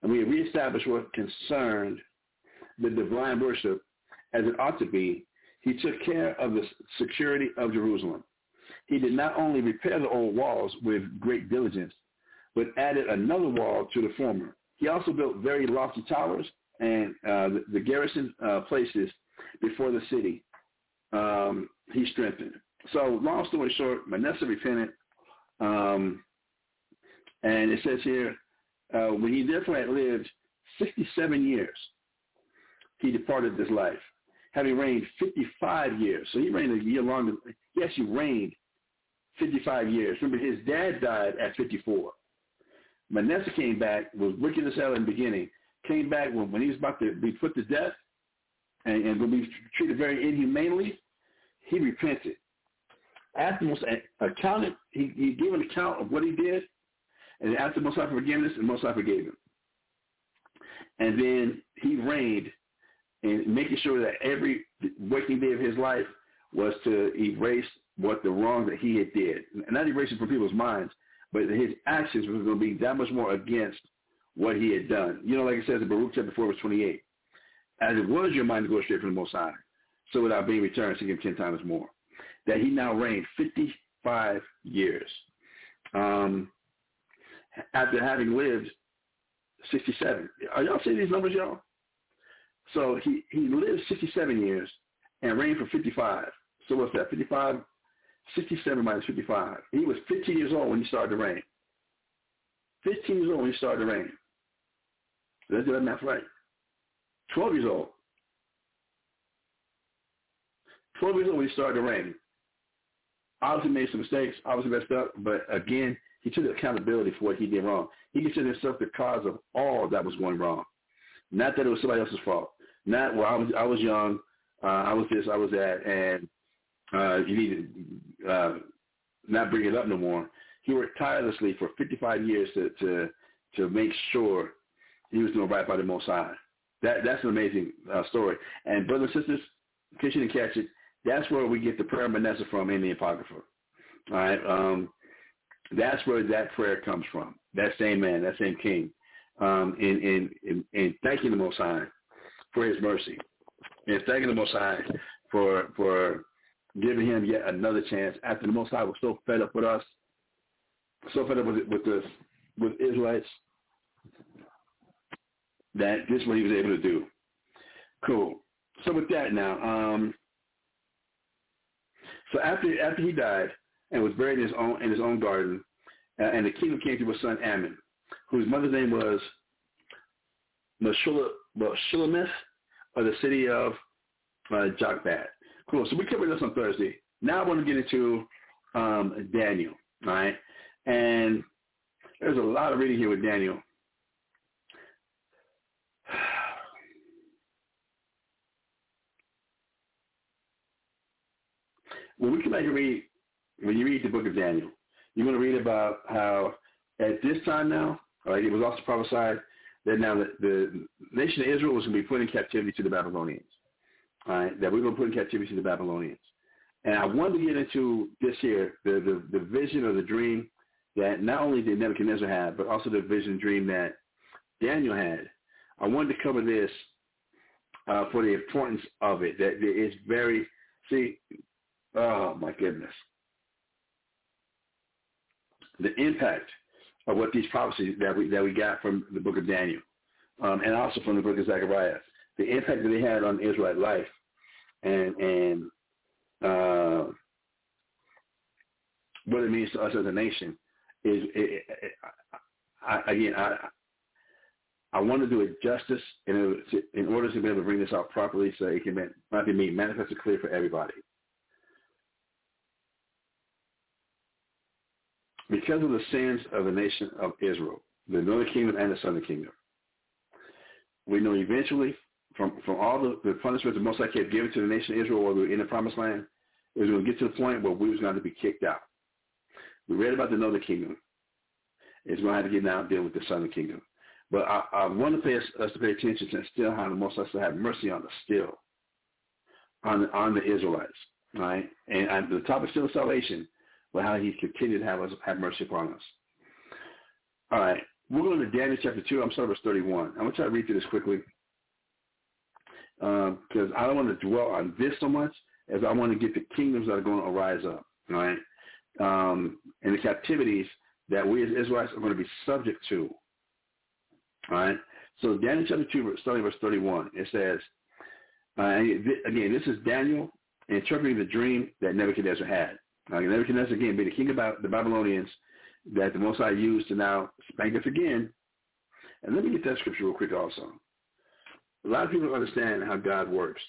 and we reestablished what concerned the divine worship as it ought to be, he took care of the security of Jerusalem. He did not only repair the old walls with great diligence, but added another wall to the former. He also built very lofty towers and uh, the, the garrison uh, places before the city, um, he strengthened. So long story short, Manasseh repented, um, and it says here, uh, when he therefore had lived 67 years, he departed this life, having reigned 55 years. So he reigned a year longer. He actually reigned 55 years. Remember, his dad died at 54. Manasseh came back, was wicked as hell in the beginning, came back when, when he was about to be put to death and, and to be treated very inhumanely, he repented. After accounted, he, he gave an account of what he did, and after Most High forgiveness, and Most High forgave him. And then he reigned in making sure that every waking day of his life was to erase what the wrong that he had did. And not erase it from people's minds, but his actions was going to be that much more against what he had done. You know, like it says in Baruch chapter 4, verse 28, as it was your mind to go straight from the Most High, so without being returned, to give ten times more. That he now reigned 55 years. Um, after having lived 67. Are y'all seeing these numbers, y'all? So he, he lived 67 years and reigned for 55. So what's that? 55, 67 minus 55. He was 15 years old when he started to reign. 15 years old when he started to reign. Let's do that math right. 12 years old. 12 years old when he started to reign. Obviously made some mistakes, obviously messed up, but again, he took accountability for what he did wrong. He considered himself the cause of all that was going wrong. Not that it was somebody else's fault. Not well, I was I was young, uh, I was this, I was that, and uh, you need to uh, not bring it up no more. He worked tirelessly for 55 years to to to make sure he was doing right by the Most High. That that's an amazing uh, story. And brothers and sisters, in case you didn't catch it, that's where we get the prayer of Manasseh from in the Apocrypha. All right. Um, that's where that prayer comes from. That same man, that same king, um, in, in, in thanking the Most High for his mercy, and thanking the Most High for for giving him yet another chance after the Most High was so fed up with us, so fed up with with the with Israelites that this is what he was able to do. Cool. So with that now, um, so after after he died, and was buried in his own in his own garden. Uh, and the kingdom came to his son Ammon, whose mother's name was Meshulamith, of the city of uh, Jotbath. Cool. So we covered this on Thursday. Now I want to get into um, Daniel, all right? And there's a lot of reading here with Daniel. When we come back and read when you read the book of Daniel, you're going to read about how at this time now, like it was also prophesied that now the, the nation of Israel was going to be put in captivity to the Babylonians. Right, that we are going to put in captivity to the Babylonians. And I wanted to get into this here, the, the, the vision or the dream that not only did Nebuchadnezzar have, but also the vision dream that Daniel had. I wanted to cover this uh, for the importance of it. That it's very, see, oh my goodness the impact of what these prophecies that we that we got from the book of Daniel, um, and also from the book of Zechariah, the impact that they had on Israelite life, and and uh, what it means to us as a nation is it, it, I, again I I want to do it justice in, in order to be able to bring this out properly so it can be, made manifest manifested clear for everybody. Because of the sins of the nation of Israel, the northern kingdom and the southern kingdom. We know eventually from, from all the, the punishments the Most High kept giving to the nation of Israel while we were in the promised land, it was going to get to the point where we was going to be kicked out. We read about the northern kingdom. It's going to have to get now deal with the southern kingdom. But I, I want to pay us, us, to pay attention to still how the Most High still have mercy on us still, on, on the Israelites, right? And, and the topic still salvation, but how he continued to have us have mercy upon us. All right. We're going to Daniel chapter 2. I'm starting verse 31. I'm going to try to read through this quickly because um, I don't want to dwell on this so much as I want to get the kingdoms that are going to arise up, all right, um, and the captivities that we as Israelites are going to be subject to. All right. So Daniel chapter 2, starting verse 31, it says, uh, again, this is Daniel interpreting the dream that Nebuchadnezzar had. Now, Nebuchadnezzar, again, being the king of the Babylonians that the Most High used to now spank us again. And let me get that scripture real quick also. A lot of people don't understand how God works.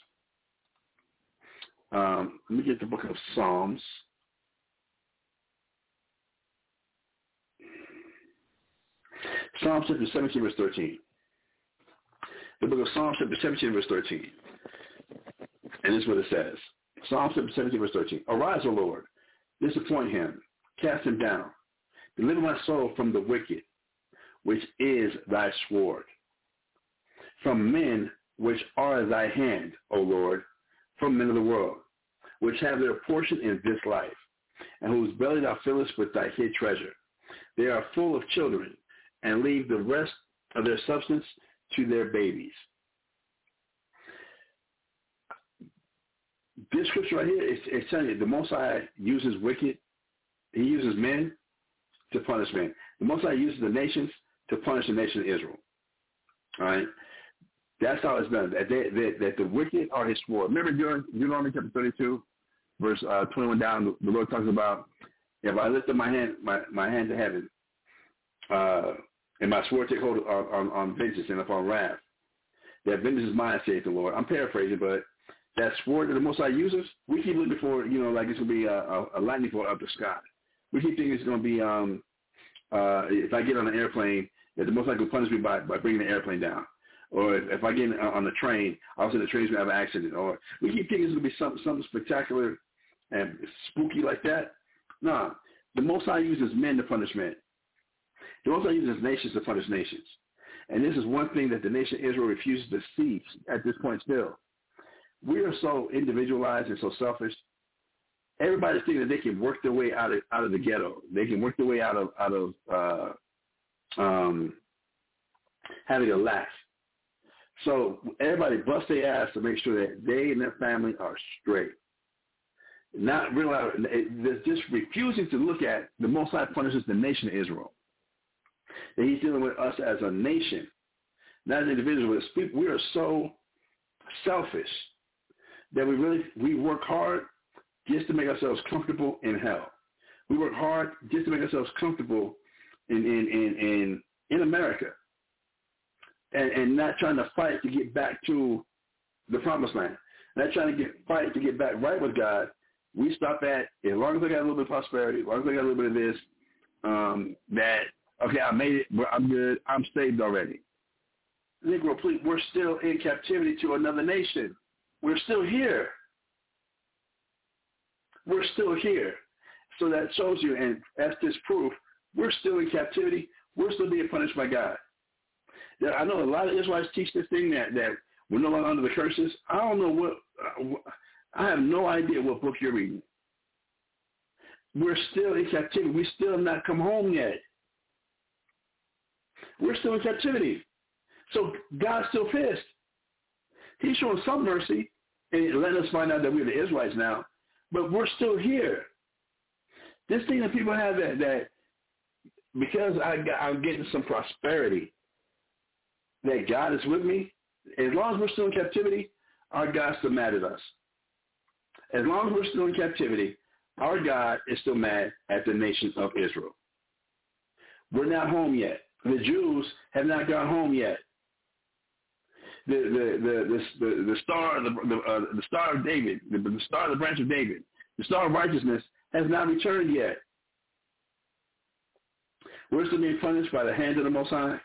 Um, let me get the book of Psalms. Psalm chapter 17, verse 13. The book of Psalm chapter 17, verse 13. And this is what it says. Psalm chapter 17, verse 13. Arise, O Lord, disappoint him, cast him down. Deliver my soul from the wicked, which is thy sword. From men which are thy hand, O Lord, from men of the world, which have their portion in this life, and whose belly thou fillest with thy hid treasure. They are full of children, and leave the rest of their substance to their babies. This scripture right here is, telling you the Most High uses wicked, he uses men to punish men. The Most High uses the nations to punish the nation of Israel. All right? That's how it's done. That, they, that, that the wicked are his sword. Remember during Deuteronomy chapter 32, verse uh, 21 down, the Lord talks about, if I lift up my hand, my, my hand to heaven, uh, and my sword take hold on, on, on vengeance and upon wrath, that vengeance is mine, saith the Lord. I'm paraphrasing, but that sword that the Most High uses, we keep looking for, you know, like it's going to be a, a, a lightning bolt up the sky. We keep thinking it's going to be, um, uh, if I get on an airplane, that the Most High can punish me by, by bringing the airplane down. Or if, if I get on the train, a sudden the train's going to have an accident. Or we keep thinking it's going to be something, something spectacular and spooky like that. No, the Most High uses men to punish men. The Most High uses nations to punish nations. And this is one thing that the nation Israel refuses to see at this point still. We are so individualized and so selfish. Everybody's thinking that they can work their way out of out of the ghetto. They can work their way out of out of uh, um, having a lack. So everybody bust their ass to make sure that they and their family are straight. Not realizing, just refusing to look at the Most High punishes the nation of Israel. That he's dealing with us as a nation, not as individuals. We are so selfish that we really we work hard just to make ourselves comfortable in hell. We work hard just to make ourselves comfortable in in in in, in America, and and not trying to fight to get back to the promised land. Not trying to get fight to get back right with God. We stop at as long as I got a little bit of prosperity, as long as I got a little bit of this, um, that okay, I made it, I'm good, I'm saved already. Negro, please, we're still in captivity to another nation. We're still here. We're still here. So that shows you, and that's this proof, we're still in captivity. We're still being punished by God. I know a lot of Israelites teach this thing that, that we're no longer under the curses. I don't know what, uh, I have no idea what book you're reading. We're still in captivity. We still have not come home yet. We're still in captivity. So God's still pissed. He's showing some mercy and letting us find out that we're the Israelites now, but we're still here. This thing that people have that, that because I I'm getting some prosperity, that God is with me, as long as we're still in captivity, our God's still mad at us. As long as we're still in captivity, our God is still mad at the nation of Israel. We're not home yet. The Jews have not gone home yet the the the the, star the the, uh, the star of David, the, the star of the branch of David, the star of righteousness has not returned yet. We're still being punished by the hand of the Most High,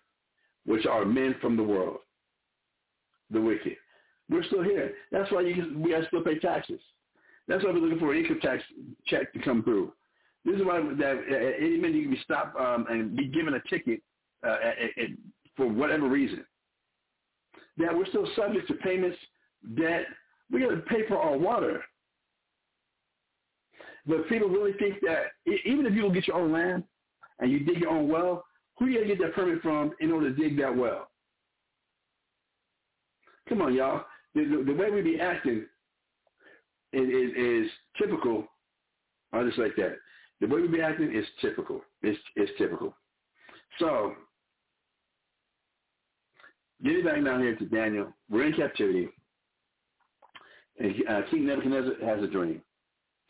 which are men from the world, the wicked. We're still here. That's why we have to still pay taxes. That's why we're looking for an income tax check to come through. This is why that at any minute you can be stopped um, and be given a ticket uh, at, at, for whatever reason that we're still subject to payments, debt. We got to pay for our water. But people really think that even if you don't get your own land and you dig your own well, who do you get that permit from in order to dig that well? Come on, y'all. The, the, the way we be acting is, is, is typical. I just like that. The way we be acting is typical. It's, it's typical. So Getting back down here to Daniel, we're in captivity. And uh, King Nebuchadnezzar has a dream.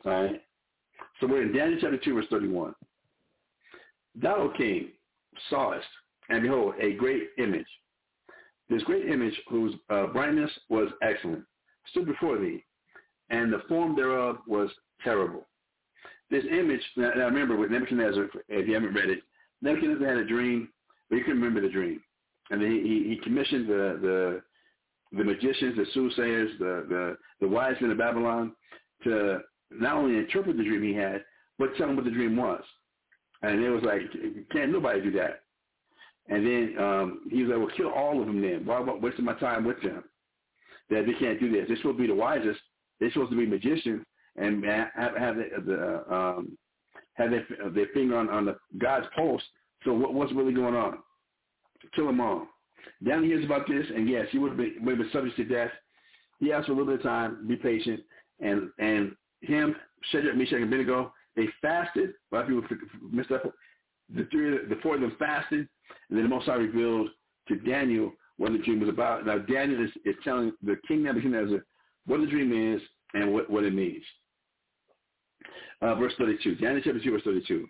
All right? So we're in Daniel chapter 2, verse 31. Thou, O king, sawest, and behold, a great image. This great image, whose uh, brightness was excellent, stood before thee, and the form thereof was terrible. This image, now, now remember with Nebuchadnezzar, if you haven't read it, Nebuchadnezzar had a dream but he couldn't remember the dream. And he, he commissioned the, the the magicians, the soothsayers, the, the, the wise men of Babylon to not only interpret the dream he had, but tell him what the dream was. And it was like, can't nobody do that. And then um, he was like, well, kill all of them then. Why am I wasting my time with them? That they can't do this. They're supposed to be the wisest. They're supposed to be magicians and have, have the, the um, have their, their finger on, on the God's pulse. So what, what's really going on? Kill them all. Down hears about this, and yes, he would have been, been subject to death. He asked for a little bit of time, be patient, and and him, Shadrach, Meshach, and Abednego, they fasted. A lot of people missed up. The three, the four of them fasted, and then the Most High revealed to Daniel what the dream was about. Now Daniel is, is telling the king Nebuchadnezzar what the dream is and what, what it means. Uh, verse 32, Daniel chapter 2, verse 32.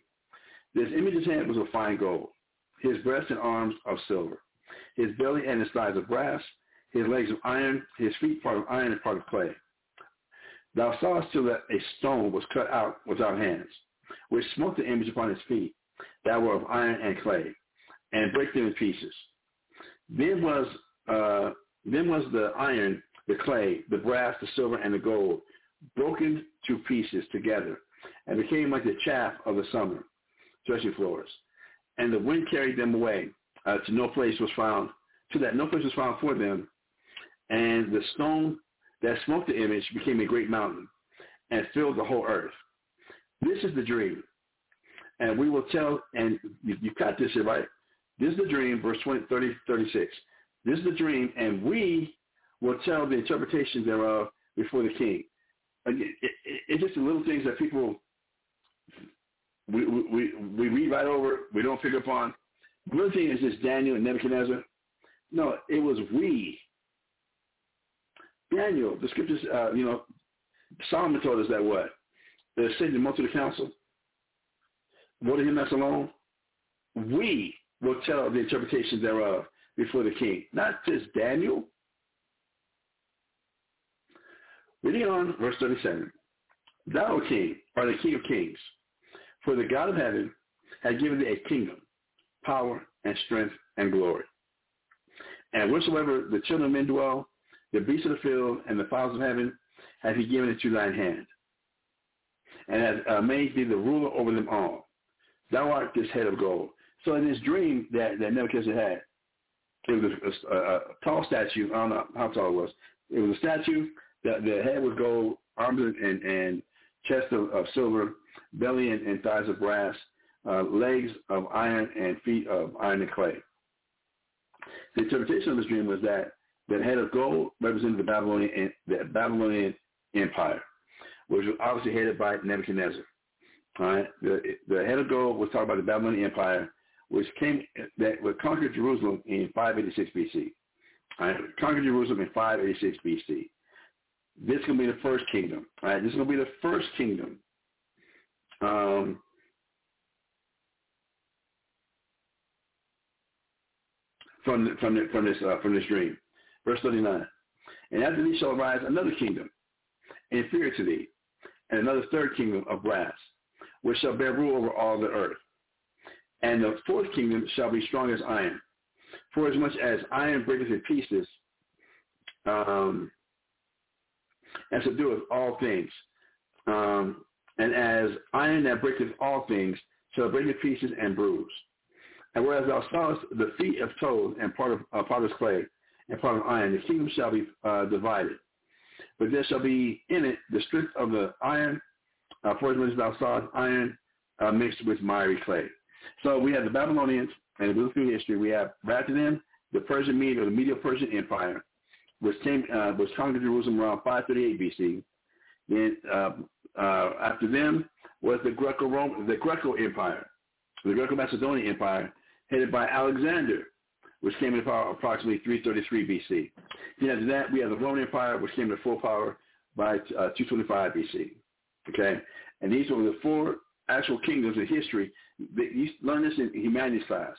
This image's head was of fine gold, his breast and arms of silver, his belly and his thighs of brass, his legs of iron, his feet part of iron and part of clay. Thou sawest till that a stone was cut out without hands, which smote the image upon his feet, that were of iron and clay, and break them in pieces. Then was uh, then was the iron, the clay, the brass, the silver, and the gold broken to pieces together, and became like the chaff of the summer, threshing floors. And the wind carried them away uh, to no place was found, to that no place was found for them. And the stone that smote the image became a great mountain and filled the whole earth. This is the dream. And we will tell, and you, you got this right? This is the dream, verse 20, 30, 36. This is the dream, and we will tell the interpretation thereof before the king. It, it, it's just the little things that people, we, we, we read right over, we don't pick up on. The thing is this Daniel and Nebuchadnezzar. No, it was we. Daniel, the scriptures, uh, you know, Solomon told us that what? That Satan went to the council, voted him as alone. We will tell the interpretation thereof before the king. Not just Daniel. Reading on, verse 37. Thou, king, art the king of kings, for the God of heaven had given thee a kingdom, power, and strength, and glory. And wheresoever the children of men dwell, the beasts of the field, and the fowls of heaven, hath he given it into thine hand, and hath uh, made thee the ruler over them all. Thou art this head of gold. So in this dream that, that Nebuchadnezzar had, it was a, a, a tall statue. I don't know how tall it was. It was a statue. The, the head was gold, arms and, and chest of, of silver, belly and, and thighs of brass, uh, legs of iron, and feet of iron and clay. The interpretation of this dream was that the head of gold represented the Babylonian, the Babylonian Empire, which was obviously headed by Nebuchadnezzar. All right, the, the head of gold was talking about the Babylonian Empire, which came that would conquer Jerusalem in 586 BC. All right, conquered Jerusalem in 586 BC. This is going to be the first kingdom. All right, this is going to be the first kingdom. Um, from from from this uh, from this dream, verse 39. And after thee shall arise another kingdom, inferior to thee, and another third kingdom of brass, which shall bear rule over all the earth. And the fourth kingdom shall be strong as iron. For as much as iron breaketh in pieces, um, and subdueth all things, um, and as iron that breaketh all things shall break in pieces and bruise. And whereas thou sawest the feet of toad and part of uh, potter's clay and part of iron, the kingdom shall be uh, divided. But there shall be in it the strength of the iron, uh, for as much as thou sawest iron uh, mixed with miry clay. So we have the Babylonians, and we look through history, we have after them the Persian Media the Medo-Persian Empire, which came uh, was conquered Jerusalem around 538 BC. Then uh, uh, after them was the Greco-Roman, the Greco Empire, the Greco-Macedonian Empire, headed by Alexander, which came into power approximately 333 BC. Then after that, we have the Roman Empire, which came to full power by uh, 225 BC. Okay, and these were the four actual kingdoms in history. You learn this in humanities class.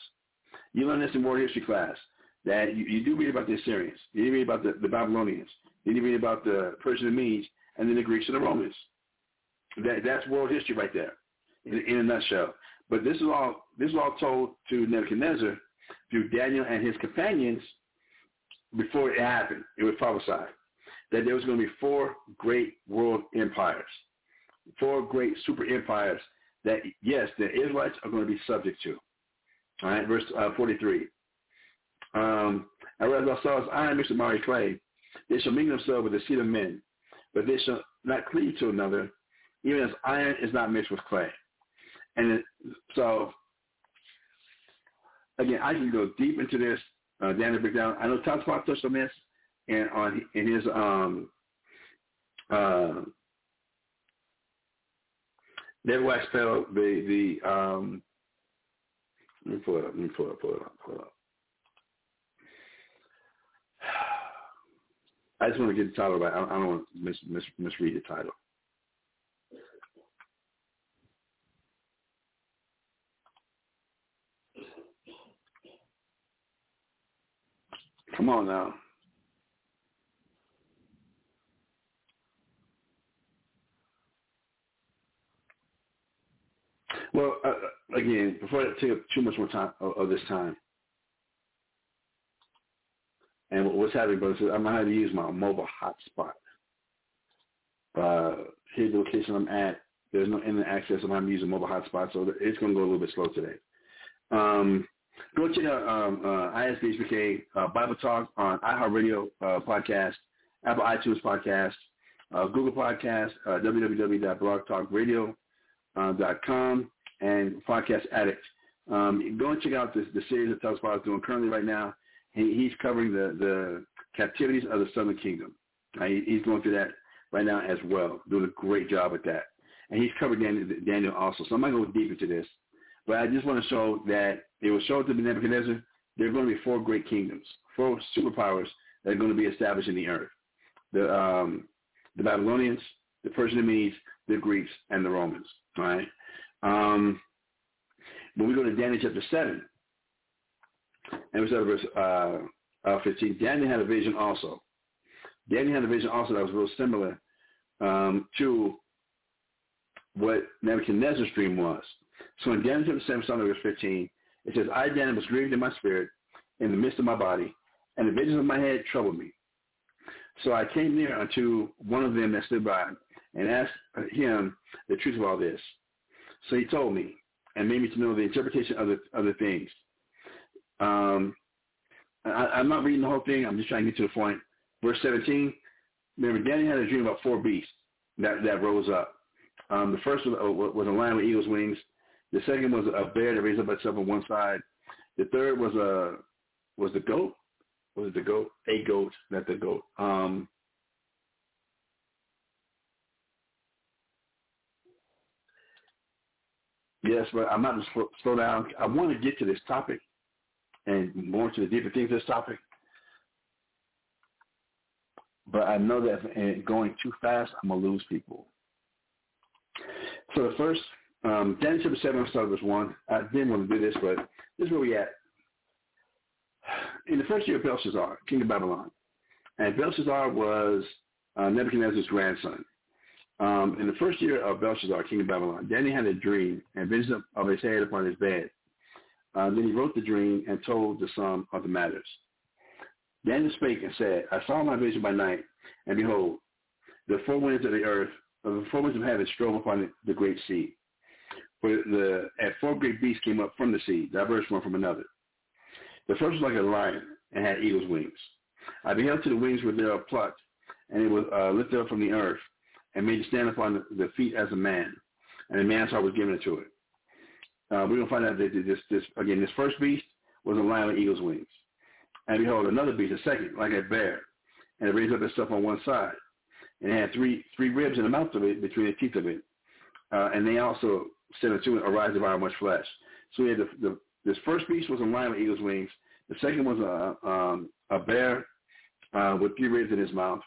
You learn this in world history class. That you, you do read about the Assyrians. You read about the, the Babylonians. You read about the Persian and Medes, and then the Greeks and the Romans. That, that's world history right there, in, in a nutshell. But this is all this is all told to Nebuchadnezzar through Daniel and his companions before it happened. It was prophesied that there was going to be four great world empires, four great super empires that, yes, the Israelites are going to be subject to. All right, verse uh, 43. Um, I saw as iron mixed with miry clay, they shall mingle themselves with the seed of men, but they shall not cleave to another, even as iron is not mixed with clay. And it, so, again, I can go deep into this. Uh, Dan break. I know Tom Spot touched on this, and on in his um uh David Wax spell the the um let me pull it up, let me pull it up, pull it up, pull it up. I just want to get the title right. I don't want to mis, mis, misread the title. Come on now. Well, uh, again, before I take up too much more time of, of this time, and what's happening, brothers, I'm going to have to use my mobile hotspot. Uh, here's the location I'm at. There's no internet access. so I'm going to use a mobile hotspot, so it's going to go a little bit slow today. Um, go check out um, uh, ISBHPK uh, Bible Talk on iHeartRadio uh, podcast, Apple iTunes podcast, uh, Google podcast, uh, www.blogtalkradio.com, and Podcast Addict. Um, go and check out this, the series that Tubbs is doing currently right now. He, he's covering the, the captivities of the Southern Kingdom. Uh, he, he's going through that right now as well, doing a great job at that. And he's covered Daniel, Daniel also. So I'm going to go deep into this. But I just want to show that it was shown to Nebuchadnezzar there are going to be four great kingdoms, four superpowers that are going to be established in the earth. The, um, the Babylonians, the Persian Medes, the Greeks, and the Romans. All right. Um, when we go to Daniel chapter 7, and we start at verse uh, uh, 15, Daniel had a vision also. Daniel had a vision also that was real similar um, to what Nebuchadnezzar's dream was. So in Daniel chapter 7, starting verse 15, it says, I, Daniel, was grieved in my spirit in the midst of my body, and the visions of my head troubled me. So I came near unto one of them that stood by and asked him the truth of all this. So he told me and made me to know the interpretation of the, of the things. Um, I, I'm not reading the whole thing. I'm just trying to get to the point. Verse 17, remember, Daniel had a dream about four beasts that, that rose up. Um, the first was, was a lion with eagle's wings. The second was a bear that raised up itself on one side. The third was a was the goat. Was it the goat? A goat, not the goat. Um, yes, but I'm not going to slow down. I want to get to this topic and more into the deeper things of this topic. But I know that going too fast, I'm going to lose people. So the first, um, Daniel chapter 7, I'll start with 1. I didn't want to do this, but this is where we at. In the first year of Belshazzar, king of Babylon, and Belshazzar was uh, Nebuchadnezzar's grandson. Um, in the first year of Belshazzar, king of Babylon, Daniel had a dream and vision of his head upon his bed. Uh, then he wrote the dream and told the sum of the matters. Daniel spake and said, I saw my vision by night, and behold, the four winds of the earth, the four winds of heaven strove upon the great sea. For the four great beasts came up from the sea, diverse one from another. The first was like a lion and had eagle's wings. I beheld to the wings were thereof plucked, and it was uh, lifted up from the earth, and made to stand upon the, the feet as a man, and a man's heart was given to it. Uh, we're to find out that this, this, again, this first beast was a lion with eagle's wings. And behold, another beast, a second, like a bear, and it raised up itself on one side. And it had three three ribs in the mouth of it, between the teeth of it. Uh, and they also said unto it, arise devour much flesh. So we had the, the, this first beast was a lion with eagle's wings. The second was a, um, a bear uh, with three ribs in his mouth.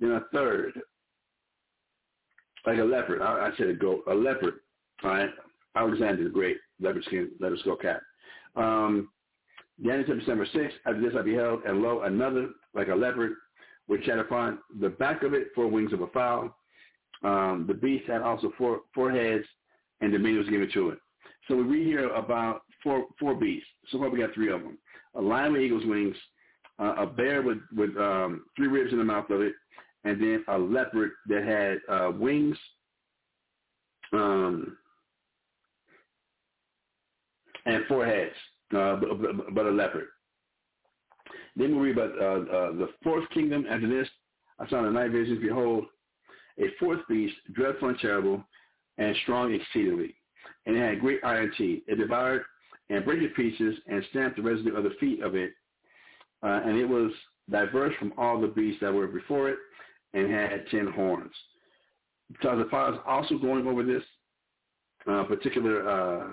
Then a third, like a leopard. I, I said a goat, a leopard. All right, Alexander the Great, leopard skin, leopard skull cat. Um, Daniel chapter number 6, after this I beheld, and lo, another like a leopard, which had upon the back of it four wings of a fowl. Um, the beast had also four, four heads, and dominion was given to it. So we read here about four, four beasts. So far we got three of them. a lion with eagle's wings, uh, a bear with with um, three ribs in the mouth of it, and then a leopard that had uh, wings. Um, and four heads, uh, but, a leopard. Then we read about uh, uh, the fourth kingdom. After this, I saw in the night visions, behold, a fourth beast, dreadful and terrible, and strong exceedingly. And it had great iron teeth. It devoured and brake it pieces and stamped the residue of the feet of it. Uh, and it was diverse from all the beasts that were before it and had ten horns. Because the father is also going over this uh, particular uh,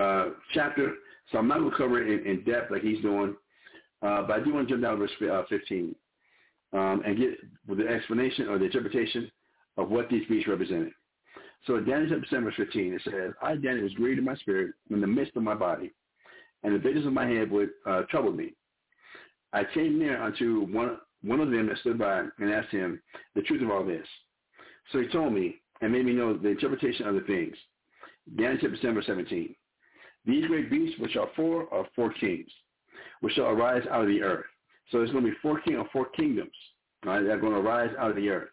uh, chapter, so I'm not going to cover it in, in, depth like he's doing, uh, but I do want to jump down to verse uh, 15 um, and get the explanation or the interpretation of what these beasts represented. So Daniel chapter 7 verse 15, it says, I, Daniel, was grieved in my spirit in the midst of my body, and the visions of my head would uh, trouble me. I came near unto one, one of them that stood by and asked him the truth of all this. So he told me and made me know the interpretation of the things. Daniel chapter 7 verse 17. These great beasts, which are four, are four kings, which shall arise out of the earth. So there's going to be four king or four kingdoms right, that are going to arise out of the earth.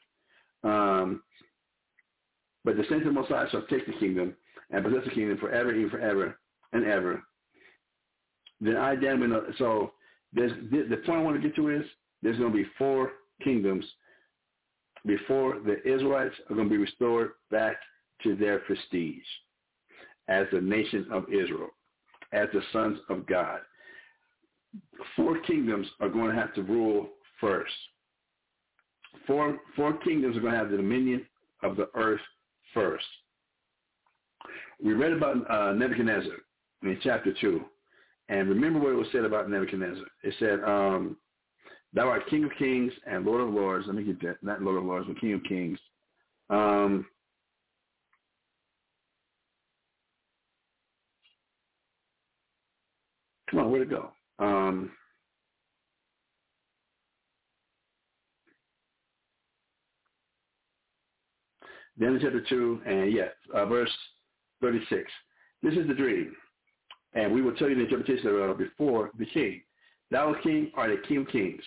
Um, but the saints of Messiah shall take the kingdom and possess the kingdom forever, and forever and ever. Then I, Daniel, so there's, the point I want to get to is there's going to be four kingdoms before the Israelites are going to be restored back to their prestige as the nation of Israel, as the sons of God. Four kingdoms are going to have to rule first. Four, four kingdoms are going to have the dominion of the earth first. We read about uh, Nebuchadnezzar in chapter 2. And remember what it was said about Nebuchadnezzar. It said, um, thou art King of kings and Lord of lords. Let me get that. Not Lord of lords, but King of kings. Um, come on, where'd it go? Um, Daniel chapter 2, and yes, uh, verse 36. This is the dream, and we will tell you the interpretation of it before the king. Thou, king, art a king of kings,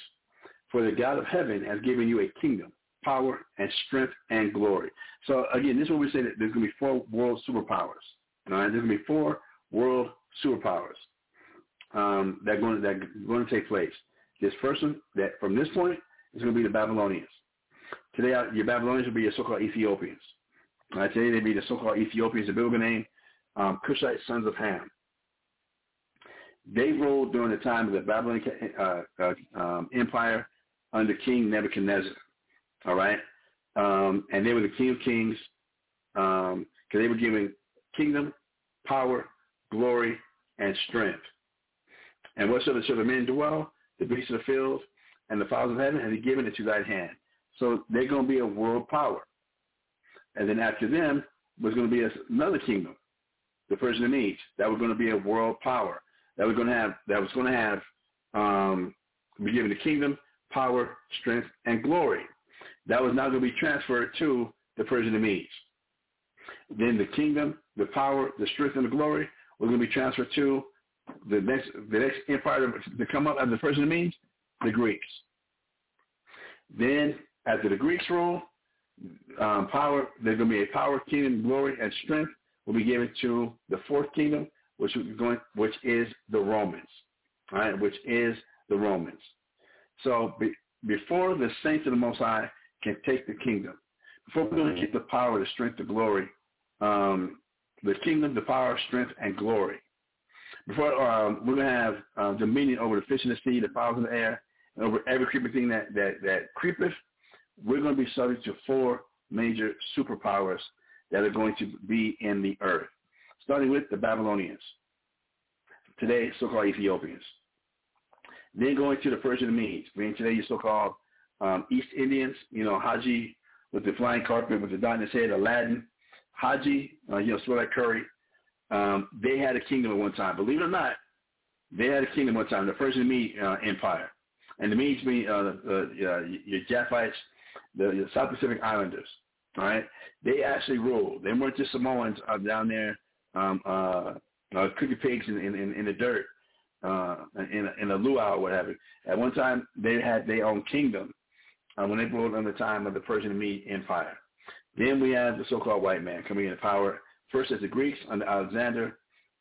for the God of heaven has given you a kingdom, power, and strength, and glory. So again, this is what we say that there's going to be four world superpowers. All right? There's going to be four world superpowers um, that are going to, that are going to take place. This first one, that from this point, is going to be the Babylonians. Today, uh, your Babylonians will be your so-called Ethiopians. Right, today, they'll be the so-called Ethiopians, the biblical name, um, Cushite sons of Ham. They ruled during the time of the Babylonian uh, uh, um, Empire under King Nebuchadnezzar. All right, um, and they were the King of Kings because um, they were given kingdom, power, glory, and strength. And whatsoever shall the men dwell, the beasts of the field, and the fowls of heaven, and he given it to thy hand. So they're going to be a world power. And then after them was going to be another kingdom, the Persian Medes. That was going to be a world power. That was going to have that was going to have um, be given the kingdom, power, strength, and glory. That was now going to be transferred to the Persian and Medes. Then the kingdom, the power, the strength, and the glory was going to be transferred to the next the next empire to come up as the Persian and Medes, the Greeks. Then after the Greeks rule, um, power, there's going to be a power, kingdom, glory, and strength will be given to the fourth kingdom, which is going, which is the Romans, all right, which is the Romans. So be, before the saints of the Most High can take the kingdom, before we're going to get the power, the strength, the glory, um, the kingdom, the power, strength, and glory. Before um, we're going to have um, dominion over the fish in the sea, the fowls in the air, and over every creeping thing that, that, that creepeth we're going to be subject to four major superpowers that are going to be in the earth, starting with the Babylonians, today so-called Ethiopians. Then going to the Persian Medes, being today your so-called um, East Indians, you know, Haji with the flying carpet with the dot in his head, Aladdin, Haji, uh, you know, Swell Curry. Um, they had a kingdom at one time. Believe it or not, they had a kingdom at one time, the Persian Mede uh, Empire. And the Medes mean uh, uh, uh, your Japhites, the South Pacific Islanders. Right, they actually ruled. They weren't just Samoans uh, down there um, uh, uh, cooking pigs in, in, in, the dirt, uh, in, a, in a luau or whatever. At one time, they had their own kingdom uh, when they ruled under the time of the Persian Mede Empire. Then we have the so-called white man coming into power, first as the Greeks under Alexander,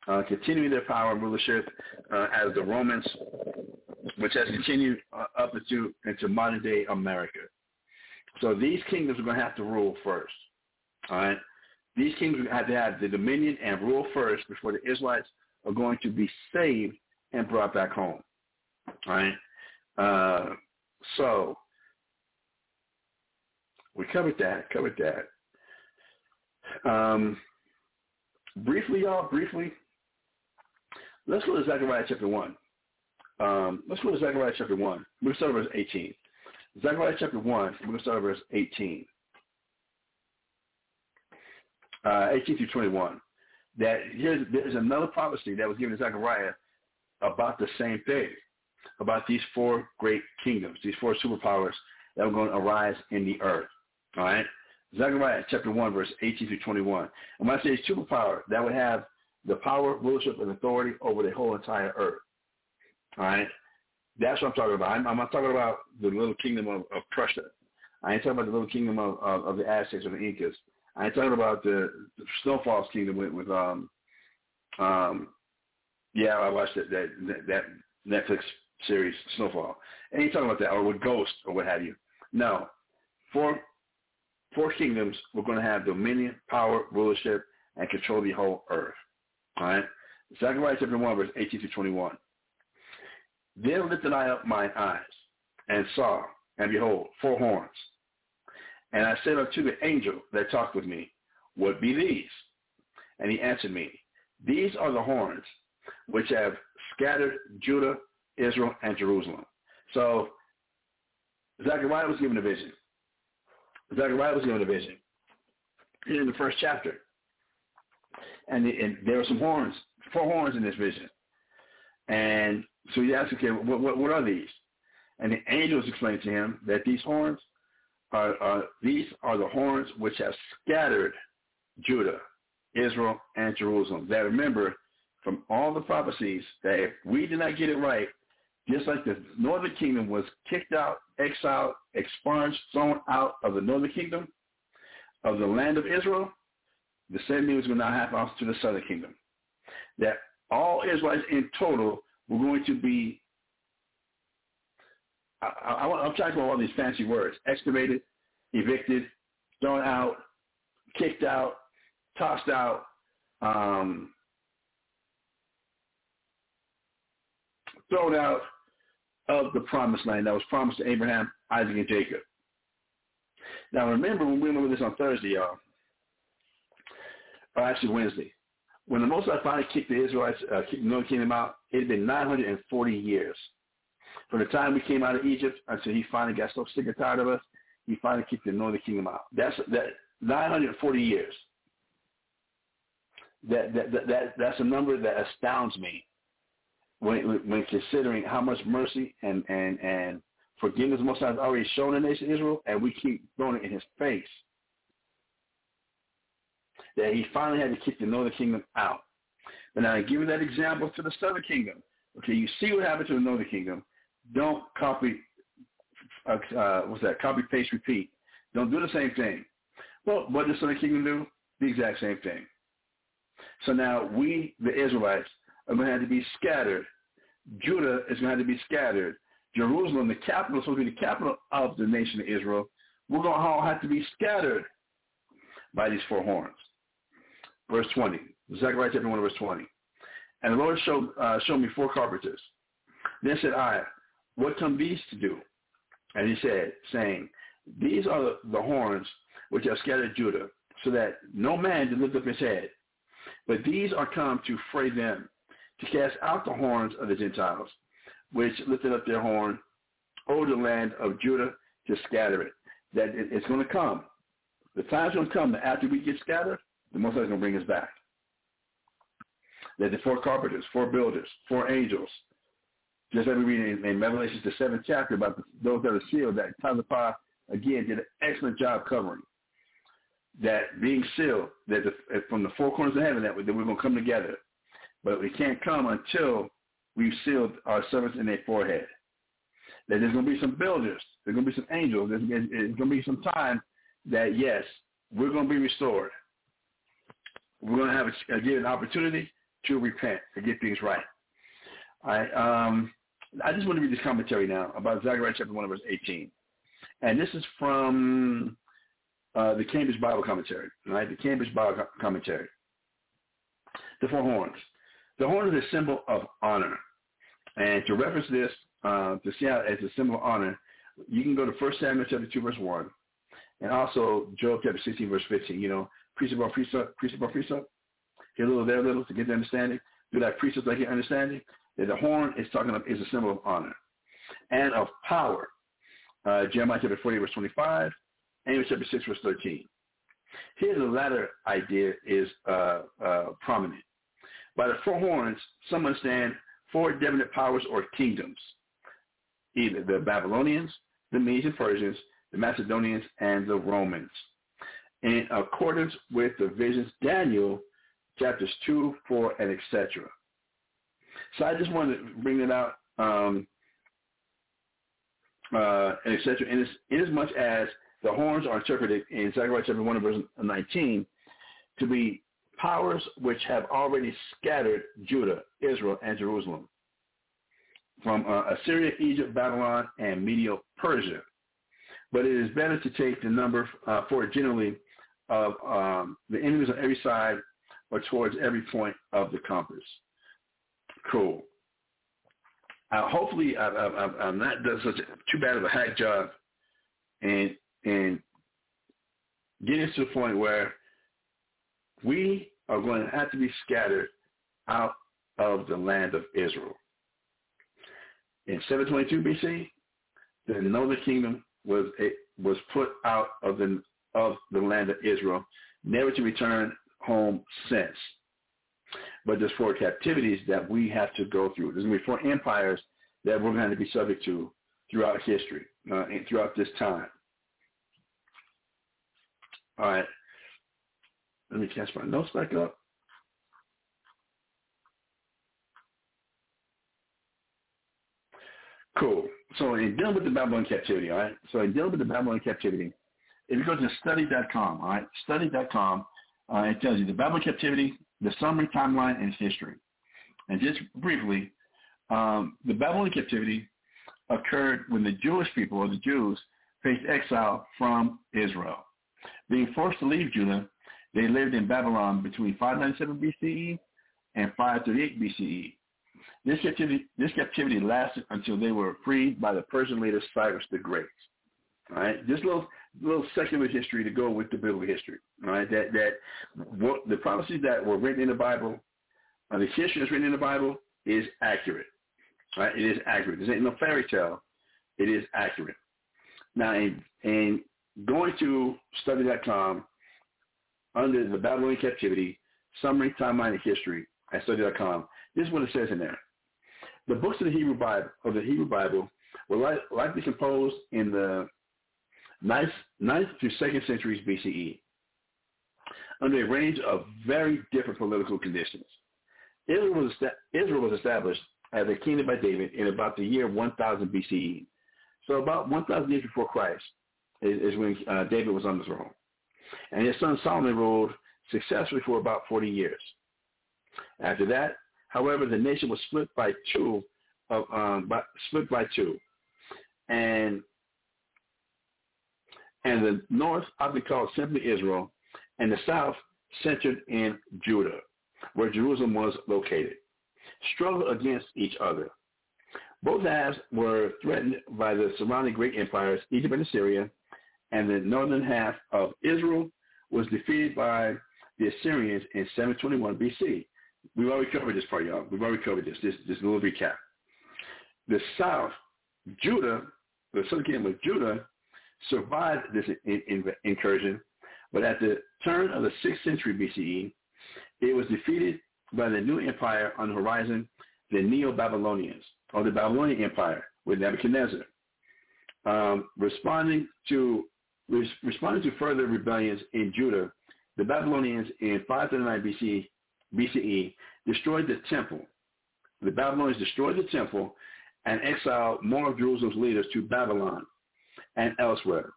uh, continuing their power and rulership uh, as the Romans, which has continued uh, up into, into modern-day America. So these kingdoms are going to have to rule first. All right? These kingdoms have to have the dominion and rule first before the Israelites are going to be saved and brought back home. All right? Uh, so we covered that, covered that. Um, briefly, y'all, briefly, let's go to Zechariah chapter 1. Um, let's go to Zechariah chapter 1. We're going to verse 18. Zechariah chapter 1, we're going to start verse 18. Uh, 18 through 21. That here's, there's another prophecy that was given to Zechariah about the same thing, about these four great kingdoms, these four superpowers that are going to arise in the earth. All right? Zechariah chapter 1, verse 18 through 21. And when I say superpower, that would have the power, rulership, and authority over the whole entire earth. All right? That's what I'm talking about. I'm, I'm not talking about the little kingdom of, of Prussia. I ain't talking about the little kingdom of, of, of the Aztecs or the Incas. I ain't talking about the, the Snowfall's kingdom with, with um um yeah I watched that that that Netflix series Snowfall. I ain't talking about that or with Ghost or what have you. No, four four kingdoms we're going to have dominion, power, rulership, and control the whole earth. All right. Zechariah chapter one verse eighteen to twenty one. Then lifted I up mine eyes and saw, and behold, four horns. And I said unto the angel that talked with me, What be these? And he answered me, These are the horns which have scattered Judah, Israel, and Jerusalem. So Zechariah was given a vision. Zechariah was given a vision in the first chapter. And, and there were some horns, four horns in this vision. And so he asked, okay, what, what, what are these? And the angels explained to him that these horns are, are these are the horns which have scattered Judah, Israel, and Jerusalem. That remember from all the prophecies that if we did not get it right, just like the northern kingdom was kicked out, exiled, expunged, thrown out of the northern kingdom, of the land of Israel, the same thing was going to happen to the southern kingdom. That all Israelites in total were going to be, I, I, I'm talking about all these fancy words, excavated, evicted, thrown out, kicked out, tossed out, um, thrown out of the promised land that was promised to Abraham, Isaac, and Jacob. Now remember when we went over this on Thursday, y'all, or actually Wednesday, when the Most High finally kicked the Israelites, uh, kicked the Kingdom out, it had been 940 years. From the time we came out of Egypt until he finally got so sick and tired of us, he finally kicked the Northern Kingdom out. That's that 940 years. That, that, that, that that's a number that astounds me when, when considering how much mercy and, and, and forgiveness Most High has already shown the nation of Israel, and we keep throwing it in his face that he finally had to kick the northern kingdom out. But now I give you that example to the southern kingdom. Okay, you see what happened to the northern kingdom. Don't copy, uh, uh, what's that, copy, paste, repeat. Don't do the same thing. Well, what does the southern kingdom do? The exact same thing. So now we, the Israelites, are going to have to be scattered. Judah is going to have to be scattered. Jerusalem, the capital, supposed to be the capital of the nation of Israel, we're going to all have to be scattered by these four horns verse 20. Zechariah chapter 1, verse 20. And the Lord showed, uh, showed me four carpenters. Then said I, what come these to do? And he said, saying, these are the, horns which have scattered Judah, so that no man did lift up his head. But these are come to fray them, to cast out the horns of the Gentiles, which lifted up their horn over the land of Judah to scatter it. That it, it's going to come. The time's going to come that after we get scattered, the Most High is going to bring us back. That the four carpenters, four builders, four angels, just like we read in, in Revelation, the seventh chapter about the, those that are sealed, that Tazapah, again, did an excellent job covering. That being sealed, that the, from the four corners of heaven, that, that we're going to come together. but we can't come until we've sealed our servants in their forehead. That there's going to be some builders, there's going to be some angels, there's, there's going to be some time that, yes, we're going to be restored. We're going to have a, get an opportunity to repent, to get things right. Right. Um, I just want to read this commentary now about Zechariah chapter 1 verse 18. And this is from uh, the Cambridge Bible Commentary, right? The Cambridge Bible Commentary. The four horns. The horn is a symbol of honor. And to reference this, uh, to see how as a symbol of honor, you can go to 1 Samuel chapter 2 verse 1 and also Job chapter 16 verse 15. You know, precept by precept, precept by precept. Here a little, there a little to get the understanding. Do that precept like your understanding. That the horn is talking of is a symbol of honor and of power. Uh, Jeremiah chapter 40 verse 25, Amos chapter 6 verse 13. Here the latter idea is uh, uh, prominent. By the four horns, some understand four definite powers or kingdoms, either the Babylonians, the Medes and Persians, the Macedonians, and the Romans. In accordance with the visions Daniel chapters 2, 4, and etc. So I just wanted to bring it out, um, uh, etc. In as, much as the horns are interpreted in Zechariah chapter 1 verse 19 to be powers which have already scattered Judah, Israel, and Jerusalem from uh, Assyria, Egypt, Babylon, and Medo-Persia. But it is better to take the number uh, for generally of um, the enemies on every side or towards every point of the compass. Cool. Uh, hopefully, I, I, I'm not done such a, too bad of a hack job, and and getting to the point where we are going to have to be scattered out of the land of Israel. In 722 BC, the northern kingdom was a, was put out of the of the land of Israel, never to return home since. But there's four captivities that we have to go through. There's going to be four empires that we're going to be subject to throughout history, uh, and throughout this time. All right. Let me catch my notes back up. Cool. So in dealing with the Babylon captivity, all right? So in dealing with the Babylon captivity, if you go to study.com, all right? Study.com, uh, it tells you the Babylon captivity, the summary timeline, and history. And just briefly, um, the Babylonian captivity occurred when the Jewish people, or the Jews, faced exile from Israel. Being forced to leave Judah, they lived in Babylon between 597 BCE and 538 BCE. This captivity, this captivity lasted until they were freed by the Persian leader Cyrus the Great. Right, just a little little secular history to go with the biblical history. Right, that that what, the prophecies that were written in the Bible, uh, the history that's written in the Bible is accurate. Right, it is accurate. This ain't no fairy tale. It is accurate. Now, in, in going to study.com under the Babylonian captivity, summary, timeline, and history at study.com, this is what it says in there. The books of the Hebrew Bible, of the Hebrew Bible were likely composed in the 9th, 9th to 2nd centuries BCE under a range of very different political conditions. Israel was, Israel was established as a kingdom by David in about the year 1000 BCE. So about 1,000 years before Christ is, is when uh, David was on the throne. And his son Solomon ruled successfully for about 40 years. After that, however, the nation was split by two, of, um, by, split by two. And and the north often called simply Israel, and the south centered in Judah, where Jerusalem was located, struggled against each other. Both halves were threatened by the surrounding great empires, Egypt and Assyria, and the northern half of Israel was defeated by the Assyrians in 721 BC. We've already covered this part, y'all. We've already covered this. This, this little recap. The south, Judah, the southern kingdom of Judah, survived this in, in, incursion, but at the turn of the 6th century BCE, it was defeated by the new empire on the horizon, the Neo-Babylonians, or the Babylonian Empire with Nebuchadnezzar. Um, responding to res- responding to further rebellions in Judah, the Babylonians in 539 BC BCE, destroyed the temple. The Babylonians destroyed the temple and exiled more of Jerusalem's leaders to Babylon and elsewhere.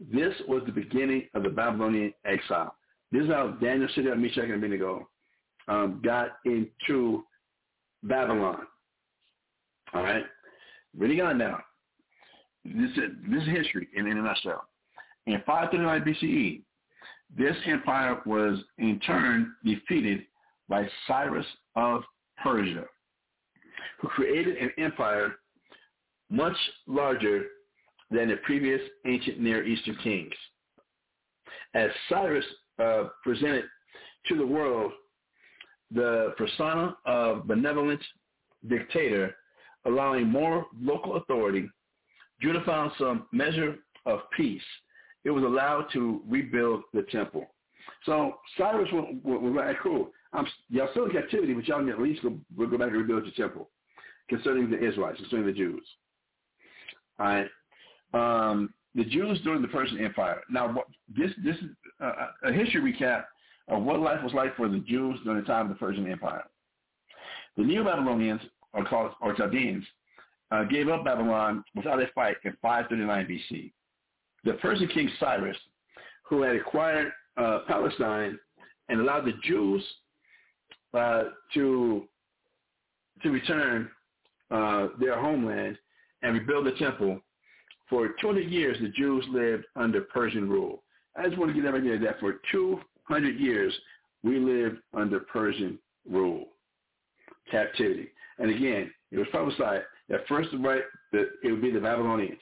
This was the beginning of the Babylonian exile. This is how Daniel, Shadrach, Meshach, and Abednego um, got into Babylon. All right? Reading on now. This is, this is history in, in a nutshell. In 539 BCE, this empire was in turn defeated by Cyrus of Persia, who created an empire much larger than the previous ancient Near Eastern kings. As Cyrus uh, presented to the world the persona of benevolent dictator, allowing more local authority, Judah found some measure of peace. It was allowed to rebuild the temple. So Cyrus was, was like, cool. I'm, y'all still in captivity, but y'all can at least go, we'll go back and rebuild the temple concerning the Israelites, concerning the Jews. All right. Um, the Jews during the Persian Empire. Now, this this is a history recap of what life was like for the Jews during the time of the Persian Empire. The Neo-Babylonians, or called or Chaldeans, uh, gave up Babylon without a fight in 539 BC. The Persian king Cyrus, who had acquired uh, Palestine and allowed the Jews uh, to to return uh, their homeland and rebuild the temple. For 200 years, the Jews lived under Persian rule. I just want to get that idea that for 200 years, we lived under Persian rule, captivity. And again, it was prophesied that first right, that it would be the Babylonians.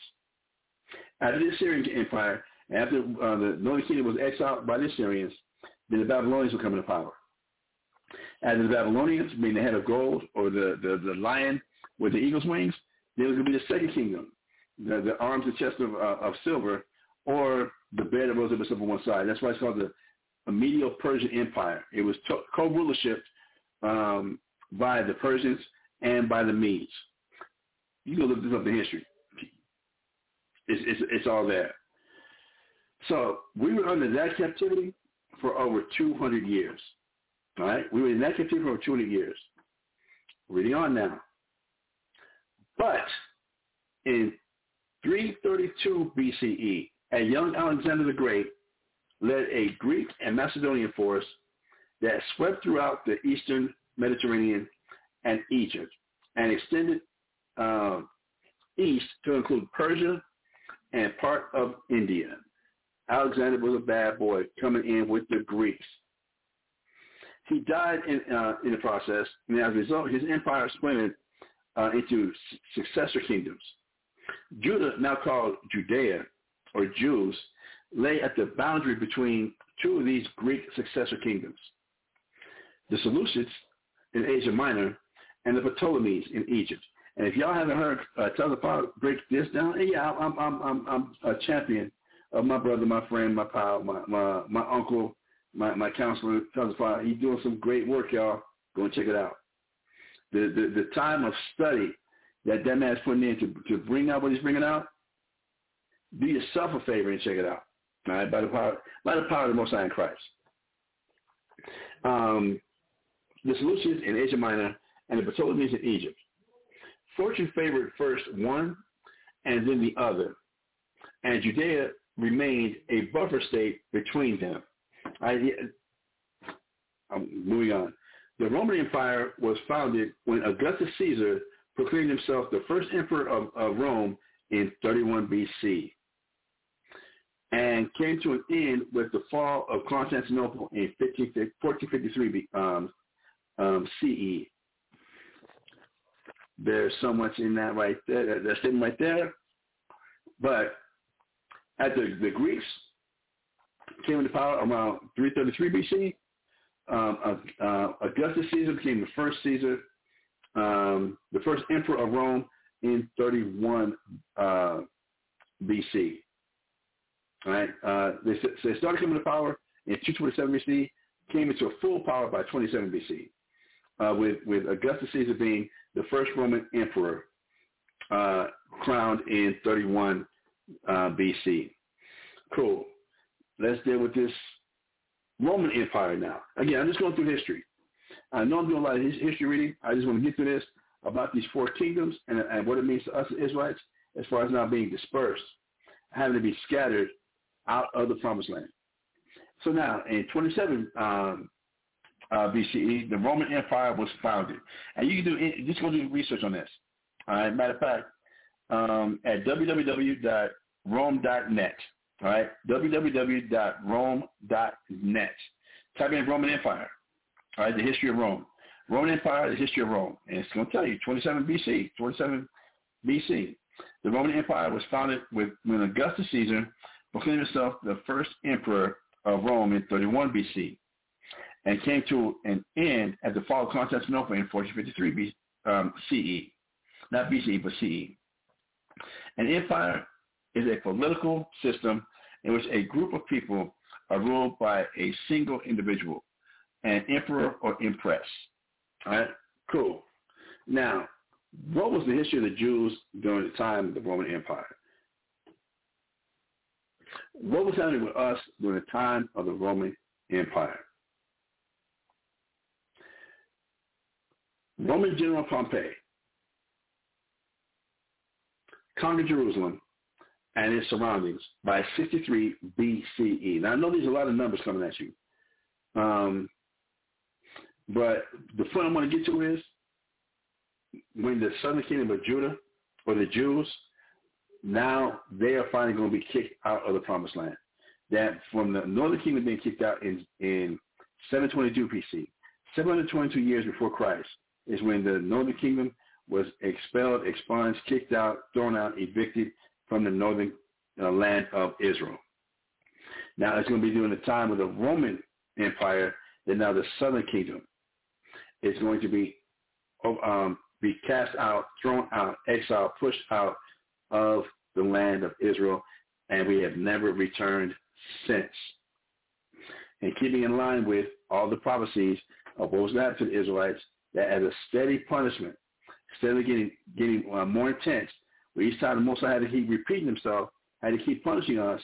After the Assyrian Empire, after uh, the Northern Kingdom was exiled by the Assyrians, then the Babylonians would come into power. As the Babylonians, being the head of gold, or the, the, the lion with the eagle's wings, then it would be the second kingdom, the, the arms and chest of, uh, of silver, or the bed rose up on one side. That's why it's called the Medo-Persian Empire. It was to- co-rulership um, by the Persians and by the Medes. You can look this up in history. It's, it's, it's all there. So we were under that captivity for over 200 years. All right? We were in that captivity for over 200 years. Reading on now. But in 332 BCE, a young Alexander the Great led a Greek and Macedonian force that swept throughout the eastern Mediterranean and Egypt and extended uh, east to include Persia and part of India. Alexander was a bad boy coming in with the Greeks. He died in, uh, in the process, and as a result, his empire splintered uh, into successor kingdoms. Judah, now called Judea or Jews, lay at the boundary between two of these Greek successor kingdoms, the Seleucids in Asia Minor and the Ptolemies in Egypt. And if y'all haven't heard uh, Tazapar break this down, yeah, I'm, I'm, I'm, I'm a champion of my brother, my friend, my pal, my, my, my uncle, my, my counselor, Tazapar. He's doing some great work, y'all. Go and check it out. The, the, the time of study that that man's putting in to, to bring out what he's bringing out, do yourself a favor and check it out. All right, by the power, by the power of the Most High in Christ. Um, the Seleucids in Asia Minor and the Ptolemies in Egypt. Fortune favored first one and then the other, and Judea remained a buffer state between them. I, I'm moving on. The Roman Empire was founded when Augustus Caesar proclaimed himself the first emperor of, of Rome in 31 BC and came to an end with the fall of Constantinople in 15, 1453 um, um, CE. There's so much in that right there, that statement right there. But at the, the Greeks came into power around 333 BC. Um, uh, Augustus Caesar became the first Caesar, um, the first emperor of Rome in 31 uh, BC. Right, uh, they, they started coming to power in 227 BC, came into a full power by 27 BC, uh, with with Augustus Caesar being the first Roman emperor, uh, crowned in 31 uh, BC. Cool. Let's deal with this Roman Empire now. Again, I'm just going through history. I know I'm doing a lot of history reading. I just want to get through this about these four kingdoms and, and what it means to us Israelites as far as now being dispersed, having to be scattered out of the promised land. So now, in 27 um, uh, BCE, the Roman Empire was founded. And you can do, just go do research on this. All right, matter of fact, um, at www.rome.net, all right, www.rome.net. Type in Roman Empire, all right, the history of Rome. Roman Empire, the history of Rome. And it's going to tell you, 27 BC, 27 BC. The Roman Empire was founded with when Augustus Caesar proclaimed himself the first emperor of Rome in 31 BC and came to an end at the fall of Constantinople in 1453 B, um, CE. Not BCE, but CE. An empire is a political system in which a group of people are ruled by a single individual, an emperor or empress. All right, cool. Now, what was the history of the Jews during the time of the Roman Empire? What was happening with us during the time of the Roman Empire? Roman General Pompey conquered Jerusalem and its surroundings by 63 BCE. Now, I know there's a lot of numbers coming at you. Um, but the point I want to get to is when the southern kingdom of Judah or the Jews, now they are finally going to be kicked out of the promised land. That from the northern kingdom being kicked out in, in 722 BC, 722 years before Christ, is when the northern kingdom was expelled, expunged, kicked out, thrown out, evicted from the northern uh, land of Israel. Now it's going to be during the time of the Roman Empire that now the southern kingdom is going to be um, be cast out, thrown out, exiled, pushed out of the land of Israel, and we have never returned since. And keeping in line with all the prophecies of what was happening to the Israelites, that as a steady punishment, steadily getting getting uh, more intense, where each time the Most had to keep repeating himself, had to keep punishing us,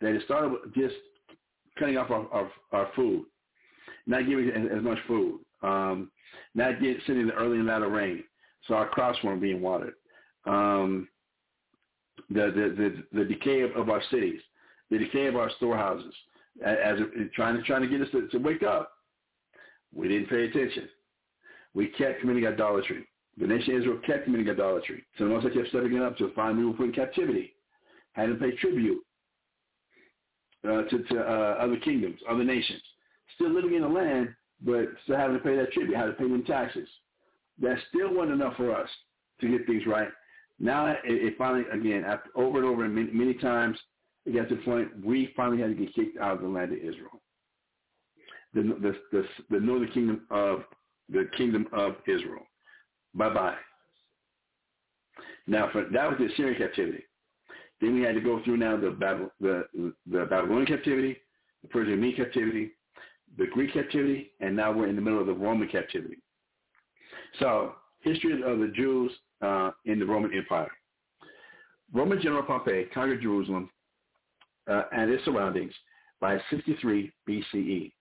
that it started with just cutting off our, our, our food, not giving as, as much food, um, not get, sending the early and latter rain, so our crops weren't being watered. Um, the, the, the, the decay of, of our cities, the decay of our storehouses, as, as trying to trying to get us to, to wake up. We didn't pay attention. We kept committing idolatry. The nation of Israel kept committing idolatry. So the Most kept stepping it up to find people put in captivity, had to pay tribute uh, to, to uh, other kingdoms, other nations. Still living in the land, but still having to pay that tribute, having to pay them taxes. That still wasn't enough for us to get things right. Now it, it finally, again, after, over and over and many, many times, it got to the point we finally had to get kicked out of the land of Israel. The, the, the, the northern kingdom of the kingdom of Israel. Bye-bye. Now, for, that was the Assyrian captivity. Then we had to go through now the, the, the Babylonian captivity, the Persian Mede captivity, the Greek captivity, and now we're in the middle of the Roman captivity. So, history of the Jews uh, in the Roman Empire. Roman General Pompey conquered Jerusalem uh, and its surroundings by 63 BCE.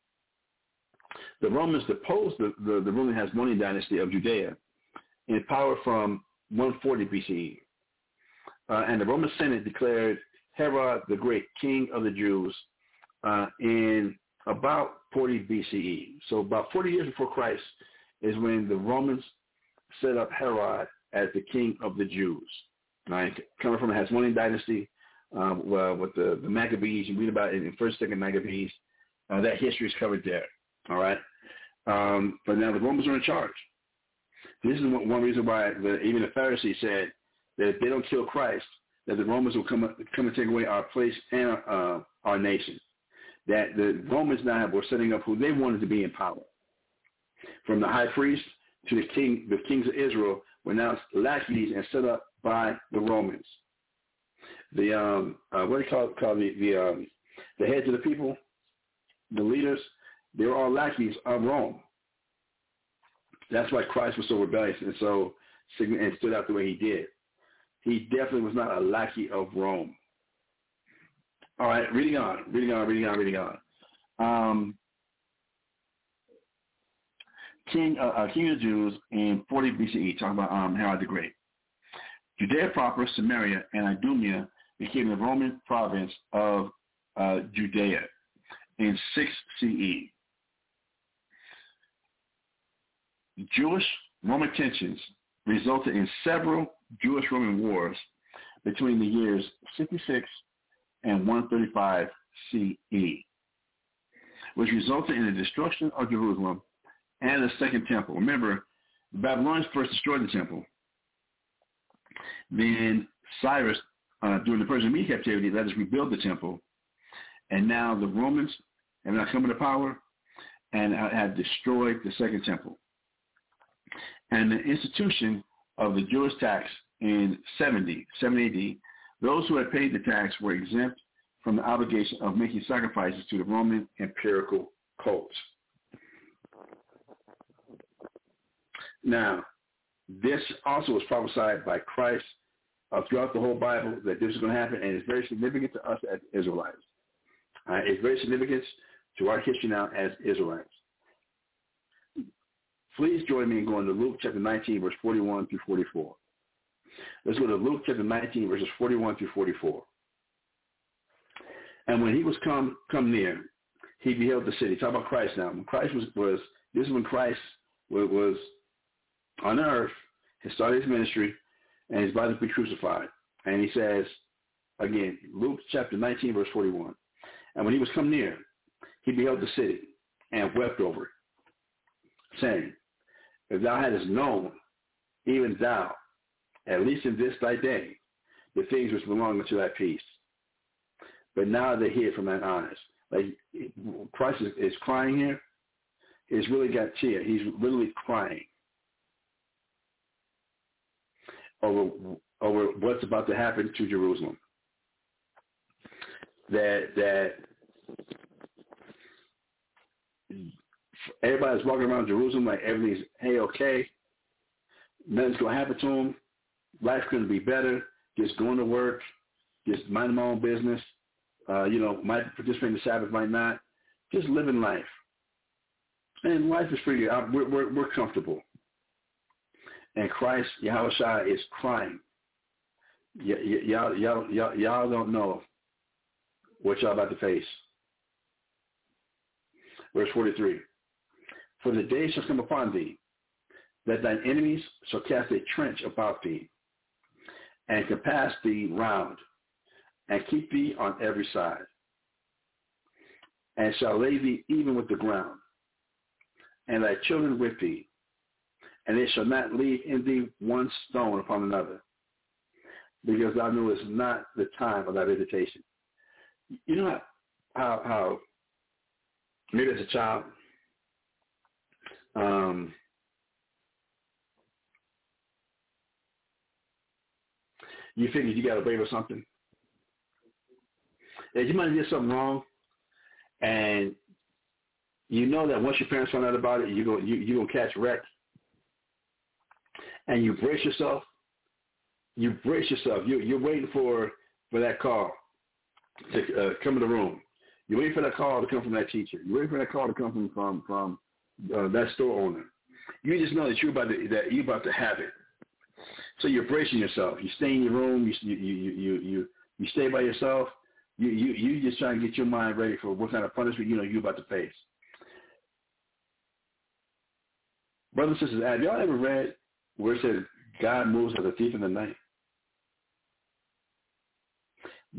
The Romans deposed the, the, the ruling Hasmonean dynasty of Judea in power from 140 BCE. Uh, and the Roman Senate declared Herod the Great king of the Jews uh, in about 40 BCE. So about 40 years before Christ is when the Romans set up Herod as the king of the Jews. Right? Coming from the Hasmonean dynasty um, with the, the Maccabees, you read about it in First, Second Maccabees. Uh, that history is covered there. All right. Um, but now the Romans are in charge. This is one reason why the, even the Pharisees said that if they don't kill Christ, that the Romans will come come and take away our place and uh, our nation. That the Romans now were setting up who they wanted to be in power. From the high priest to the king, the kings of Israel were now lackeys and set up by the Romans. The um, uh, what do you call? Call the the um, the heads of the people, the leaders. They were all lackeys of Rome. That's why Christ was so rebellious and so and stood out the way he did. He definitely was not a lackey of Rome. All right, reading on, reading on, reading on, reading on. Um, king, uh, uh, king of the Jews in 40 BCE, talking about um, Herod the Great. Judea proper, Samaria, and Idumea became the Roman province of uh, Judea in 6 CE. Jewish-Roman tensions resulted in several Jewish-Roman wars between the years 66 and 135 CE, which resulted in the destruction of Jerusalem and the Second Temple. Remember, the Babylonians first destroyed the temple. Then Cyrus, uh, during the Persian Media captivity, let us rebuild the temple. And now the Romans have now come into power and have destroyed the Second Temple. And the institution of the Jewish tax in 70, 70 AD, those who had paid the tax were exempt from the obligation of making sacrifices to the Roman empirical cults. Now, this also was prophesied by Christ uh, throughout the whole Bible that this is going to happen, and it's very significant to us as Israelites. Uh, it's very significant to our history now as Israelites. Please join me in going to Luke chapter 19, verse 41 through 44. Let's go to Luke chapter 19, verses 41 through 44. And when he was come come near, he beheld the city. Talk about Christ now. When Christ was, was this is when Christ was, was on earth, he started his ministry, and about to be crucified. And he says, again, Luke chapter 19, verse 41. And when he was come near, he beheld the city and wept over it, saying, If thou hadst known, even thou, at least in this thy day, the things which belong unto thy peace. But now they hear from thine eyes. Like Christ is, is crying here. He's really got tear. He's literally crying over over what's about to happen to Jerusalem. That that everybody's walking around Jerusalem like everything's hey okay, nothing's gonna happen to them. Life's gonna be better. Just going to work, just minding my own business. Uh, you know, might participate in the Sabbath, might not. Just living life, and life is pretty. Uh, we're we're, we're comfortable. And Christ, Yahushua, is crying. Y- y- y'all, y'all, y'all, y'all don't know what y'all about to face. Verse 43. For the day shall come upon thee, that thine enemies shall cast a trench about thee, and compass thee round, and keep thee on every side, and shall lay thee even with the ground, and thy children with thee, and they shall not leave in thee one stone upon another, because thou knewest not the time of thy visitation. You know how how maybe as a child, um, you figured you got away with something. And you might have did something wrong, and you know that once your parents find out about it, you're going you, you're gonna catch wreck, and you brace yourself. You brace yourself. You, you're waiting for for that call to uh, come in the room. You're waiting for that call to come from that teacher. You're waiting for that call to come from from from uh, that store owner. You just know that you're about to that you're about to have it. So you're bracing yourself. You stay in your room. You you you you you, you stay by yourself. You you you just trying to get your mind ready for what kind of punishment you know you're about to face. Brothers and sisters, have y'all ever read where it says God moves as a thief in the night?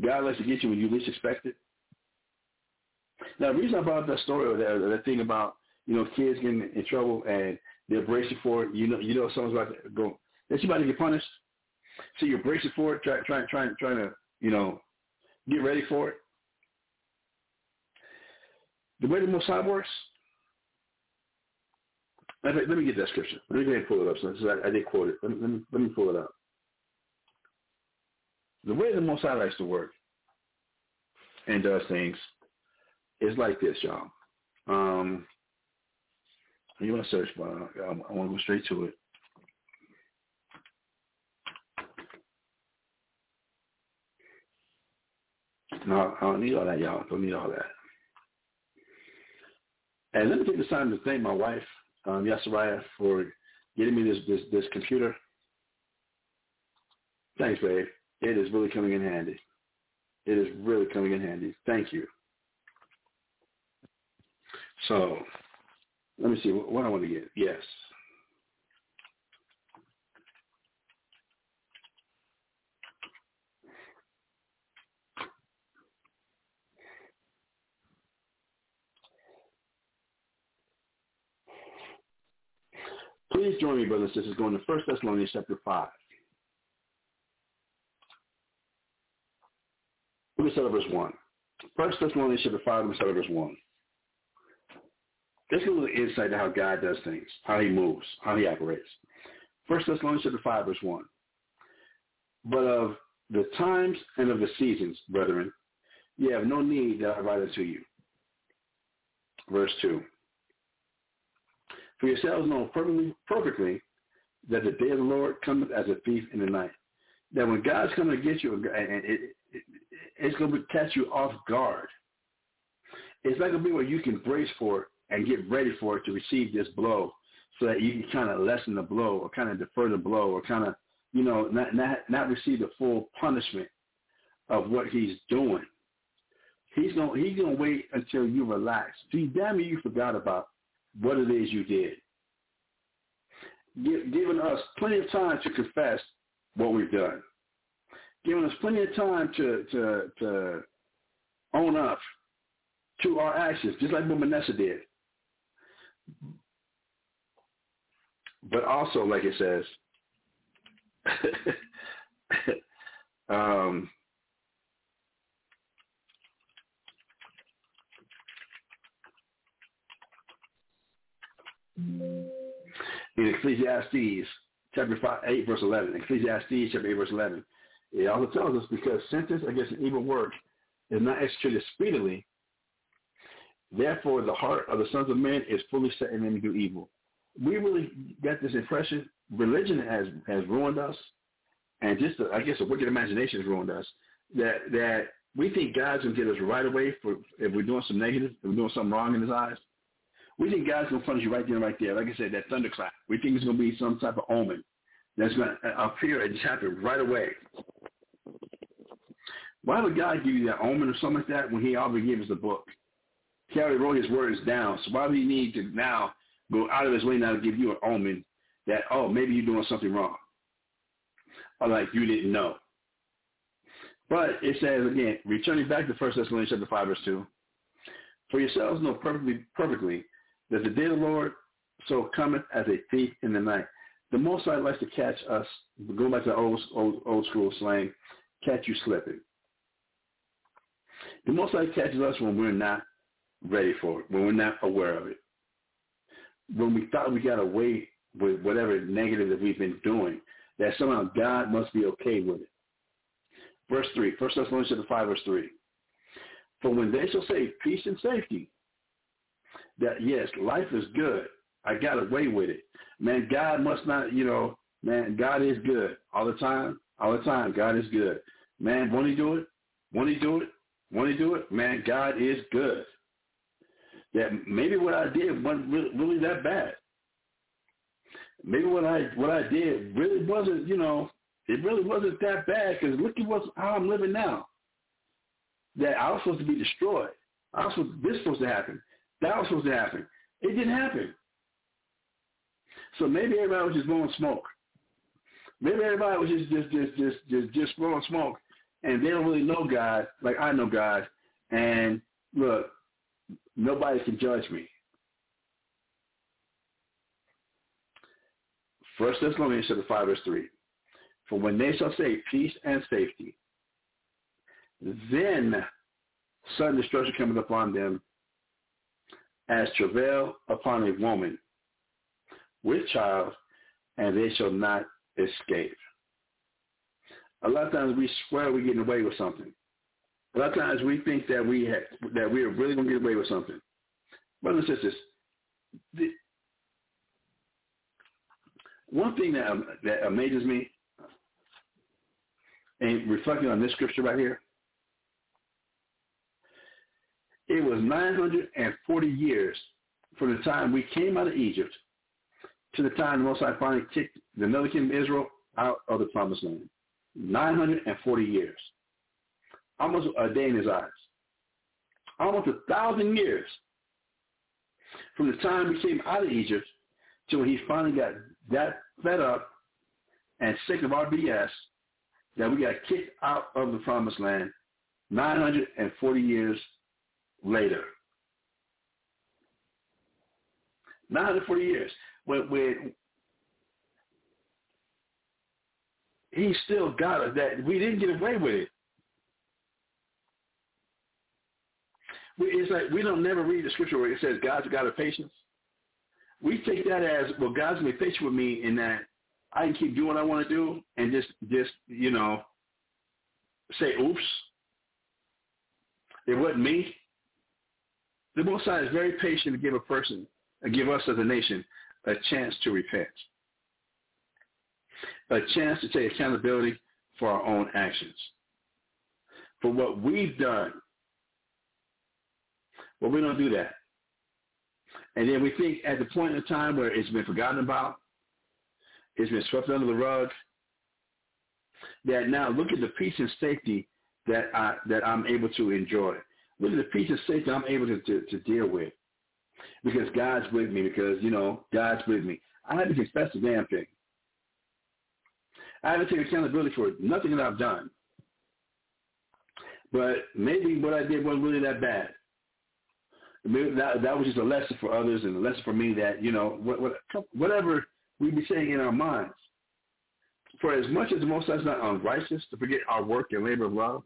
God likes to get you when you least expect it. Now, the reason I brought up that story or that, that thing about you know kids getting in trouble and they're bracing for it, you know, you know someone's about to go, that you about to get punished. So you're bracing for it, trying, trying, trying, trying to, you know, get ready for it. The way the Most High works. Let me, let me get that scripture. Let me go ahead and pull it up. So I, I did quote it. Let me, let me, let me pull it up. The way the Most High likes to work and does things is like this, y'all. Um, you want to search, but I, I want to go straight to it. No, I don't need all that, y'all. Don't need all that. And let me take the time to thank my wife um, Yasiraya, for getting me this, this, this computer. Thanks, babe. It is really coming in handy. It is really coming in handy. Thank you. So, let me see what, what I want to get. Yes. Please join me, brothers and sisters, going to 1 Thessalonians chapter 5. Let me start at verse 1. 1 Thessalonians chapter 5, let me start at verse 1. Let's get a little insight to how God does things, how he moves, how he operates. 1 Thessalonians chapter 5, verse 1. But of the times and of the seasons, brethren, ye have no need that I write unto you. Verse 2. For yourselves know perfectly, perfectly that the day of the Lord cometh as a thief in the night. That when God's coming to get you, and it, it, it's going to catch you off guard. It's not going to be where you can brace for it and get ready for it to receive this blow so that you can kind of lessen the blow or kind of defer the blow or kind of, you know, not, not, not receive the full punishment of what he's doing. He's going he's to wait until you relax. See, damn you, you forgot about what it is you did. Giving us plenty of time to confess what we've done. Giving us plenty of time to, to, to own up to our actions, just like what Manasseh did. But also, like it says, um, in Ecclesiastes chapter 5, 8, verse 11, Ecclesiastes chapter 8, verse 11, it also tells us because sentence against an evil work is not executed speedily, therefore the heart of the sons of men is fully set in them to do evil. We really get this impression religion has, has ruined us, and just, I guess, a wicked imagination has ruined us, that, that we think God's going to get us right away for if we're doing some negative, if we're doing something wrong in his eyes. We think God's going to punish you right there right there. Like I said, that thunderclap. We think it's going to be some type of omen that's going to uh, appear and just happen right away. Why would God give you that omen or something like that when he already gave us the book? He already wrote his words down. So why would he need to now go out of his way now to give you an omen that, oh, maybe you're doing something wrong? Or like you didn't know. But it says, again, returning back to 1 Thessalonians chapter 5, verse 2, for yourselves know perfectly, perfectly that the day of the Lord so cometh as a thief in the night. The Most High likes to catch us, go back to the old, old, old school slang, catch you slipping. The Most High catches us when we're not ready for it, when we're not aware of it. When we thought we got away with whatever negative that we've been doing, that somehow God must be okay with it. Verse 3, 1 Thessalonians 5, verse 3. For when they shall say peace and safety, that yes, life is good. I got away with it. Man, God must not, you know, man, God is good all the time. All the time, God is good. Man, won't he do it? Won't he do it? Won't he do it? Man, God is good. That maybe what I did wasn't really, that bad. Maybe what I what I did really wasn't, you know, it really wasn't that bad because look at what how I'm living now. That I was supposed to be destroyed. I was supposed, this was supposed to happen. That was supposed to happen. It didn't happen. So maybe everybody was just blowing smoke. Maybe everybody was just just just just just, just blowing smoke, and they don't really know God like I know God. And look, nobody can judge me. First Thessalonians chapter five verse three. For when they shall say peace and safety, then sudden destruction cometh upon them as travail upon a woman with child, and they shall not escape. A lot of times we swear we're getting away with something. A lot of times we think that we have, that we are really going to get away with something. Brothers and sisters, the, one thing that that amazes me, and reflecting on this scripture right here, it was 940 years from the time we came out of Egypt to the time the Most High finally kicked the Northern Kingdom of Israel out of the promised land. 940 years. Almost a day in his eyes. Almost a thousand years from the time we came out of Egypt till he finally got that fed up and sick of our BS that we got kicked out of the promised land 940 years later. 940 years. When, when he still got us, that we didn't get away with it. It's like we don't never read the scripture where it says God's a God of patience. We take that as, well, God's to be patient with me in that I can keep doing what I want to do and just, just you know, say, oops, it wasn't me. The Most High is very patient to give a person, and give us as a nation, a chance to repent, a chance to take accountability for our own actions, for what we've done. But we don't do that. And then we think at the point in time where it's been forgotten about, it's been swept under the rug, that now look at the peace and safety that I that I'm able to enjoy. At the peace and safety I'm able to, to, to deal with. Because God's with me, because, you know, God's with me. I have to confess the damn thing. I have to take accountability for nothing that I've done. But maybe what I did wasn't really that bad. Maybe that, that was just a lesson for others and a lesson for me that, you know, what, what, whatever we be saying in our minds. For as much as the Most High is not unrighteous to forget our work and labor of love,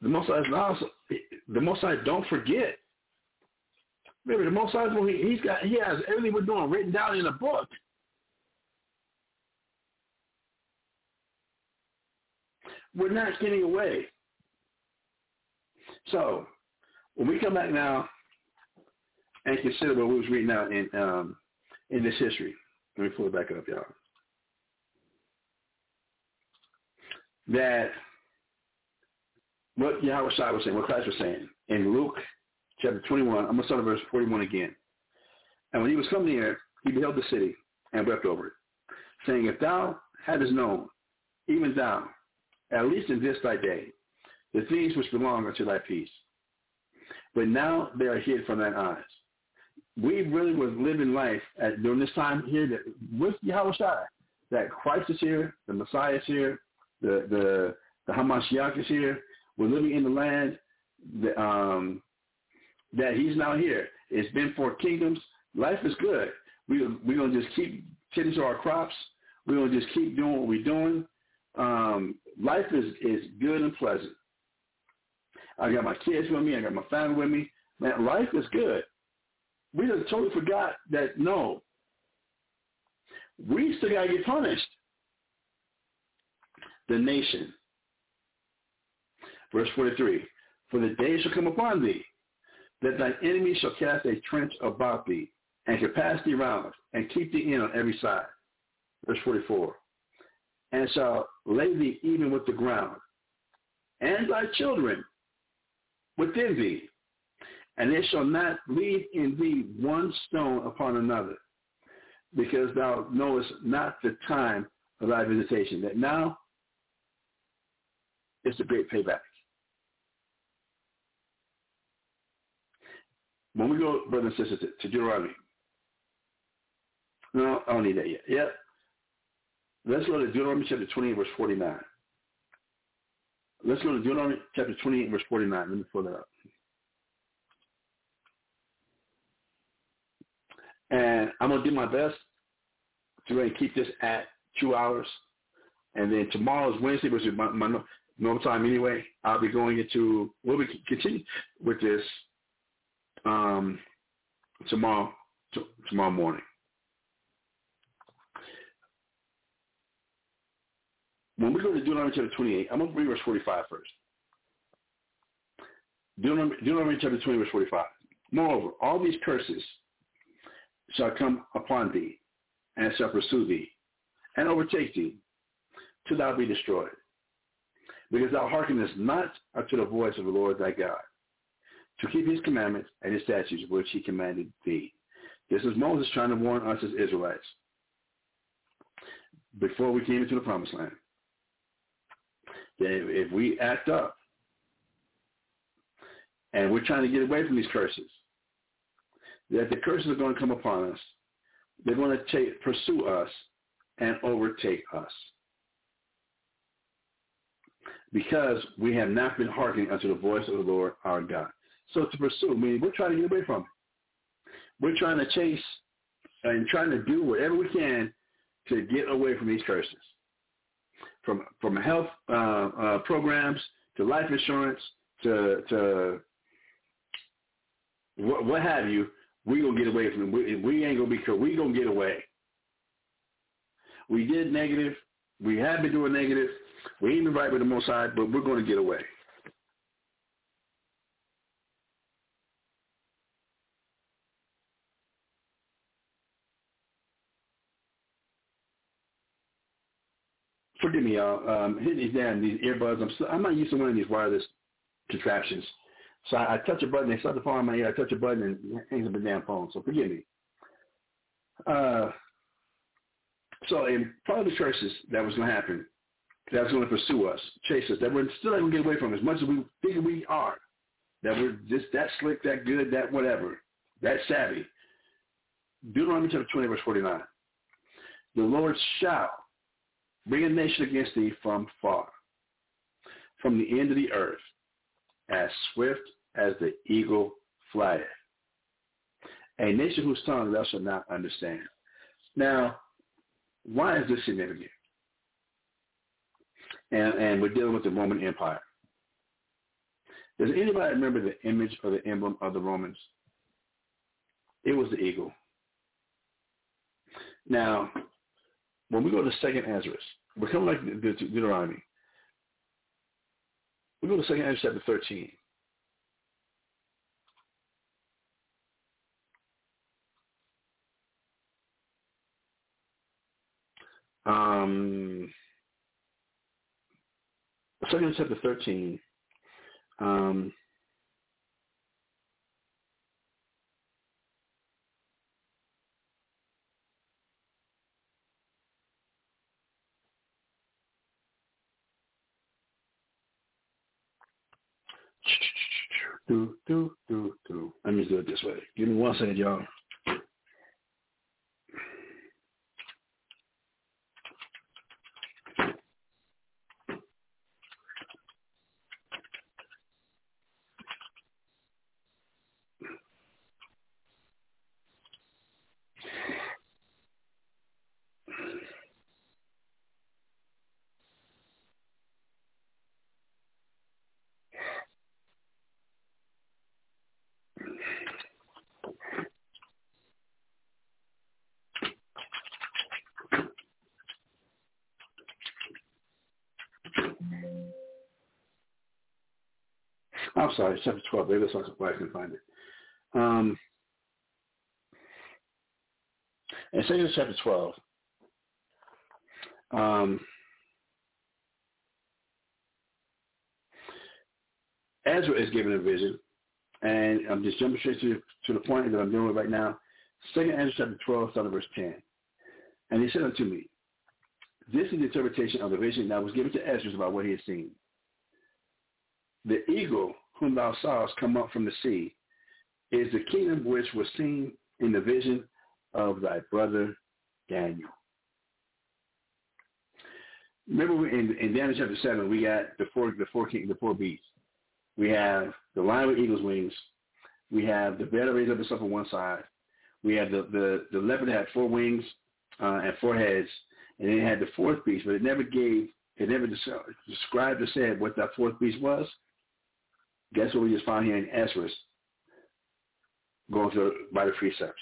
the Most High not, the Most High don't forget. Remember, the Most High, he, he's got, he has everything we're doing written down in a book. We're not getting away. So, when we come back now and consider what we was reading out in um, in this history, let me pull it back up, y'all. That what Yahweh Shai was saying, what Christ was saying in Luke chapter 21, I'm going to start at verse 41 again. And when he was come near, he beheld the city and wept over it, saying, If thou hadst known, even thou, at least in this thy day, the things which belong unto thy peace. But now they are hid from thine eyes. We really was living life at, during this time here that with Yahweh Shai, that Christ is here, the Messiah is here, the the the Hamashiach is here. We're living in the land that, um, that he's now here. It's been four kingdoms. Life is good. We we're gonna just keep tending to our crops. We're gonna just keep doing what we're doing. Um, life is is good and pleasant. I got my kids with me. I got my family with me. Man, life is good. We just totally forgot that no, we still gotta get punished. The nation. Verse 43, For the day shall come upon thee, that thine enemies shall cast a trench about thee, and compass thee round, and keep thee in on every side. Verse 44, And shall lay thee even with the ground, and thy children within thee, and there shall not leave in thee one stone upon another, because thou knowest not the time of thy visitation. That now is the great payback. When we go, brothers and sisters, to, to Deuteronomy, no, I don't need that yet. Yep. Let's go to Deuteronomy chapter 28, verse 49. Let's go to Deuteronomy chapter 28, verse 49. Let me pull that up. And I'm going to do my best to really keep this at two hours. And then tomorrow is Wednesday, which is my, my normal time anyway. I'll be going into, we'll be continue with this um, tomorrow, t- tomorrow morning. When we go to Deuteronomy chapter 28, I'm going to read verse 45 first. Deuteronomy, Deuteronomy chapter 20, verse 45. Moreover, all these curses shall come upon thee, and shall pursue thee, and overtake thee, till thou be destroyed. Because thou hearkenest not unto the voice of the Lord thy God, to keep his commandments and his statutes which he commanded thee, This is Moses trying to warn us as Israelites before we came into the promised land. That if we act up and we're trying to get away from these curses, that the curses are going to come upon us. They're going to take, pursue us and overtake us because we have not been hearkening unto the voice of the Lord our God. So to pursue, I mean, we're trying to get away from it. We're trying to chase and trying to do whatever we can to get away from these curses. From from health uh, uh, programs to life insurance to to what, what have you, we gonna get away from them. We, we ain't gonna be. We gonna get away. We did negative. We have been doing negative. We ain't been right with the Most High, but we're to get away. Forgive me, y'all. Um, hitting these damn these earbuds. I'm I'm not used to one of these wireless contraptions. So I, I touch a button, they start the phone in my ear. I touch a button and hangs up the damn phone. So forgive me. Uh, so in of the choices that was going to happen, that was going to pursue us, chase us, that we're still not going to get away from as much as we think we are, that we're just that slick, that good, that whatever, that savvy. Deuteronomy chapter 20, verse 49. The Lord shall bring a nation against thee from far, from the end of the earth, as swift as the eagle flieth. A nation whose tongue thou shalt not understand. Now, why is this significant? And, and we're dealing with the Roman Empire. Does anybody remember the image or the emblem of the Romans? It was the eagle. Now, when we go to Second Ezra, coming like the Deuteronomy. We go to Second Ezra chapter 13. Um, Second chapter 13. Um, do, do, do, do. Let me do it this way. Give me one second, y'all. I'm sorry, chapter 12. Maybe that's why I can find it. Um, in Second chapter 12, um, Ezra is given a vision, and I'm just jumping straight to, to the point that I'm doing right now. Second Ezra chapter 12, starting verse 10. And he said unto me, This is the interpretation of the vision that was given to Ezra about what he had seen. The eagle whom thou sawest come up from the sea is the kingdom which was seen in the vision of thy brother Daniel. Remember in, in Daniel chapter seven, we got the four the four king the four beasts. We have the lion with eagle's wings. We have the bear that raised up itself on one side. We have the the, the leopard that had four wings uh, and four heads, and it had the fourth beast, but it never gave it never described or said what that fourth beast was. Guess what we just found here in Ezra? Going through by the precepts.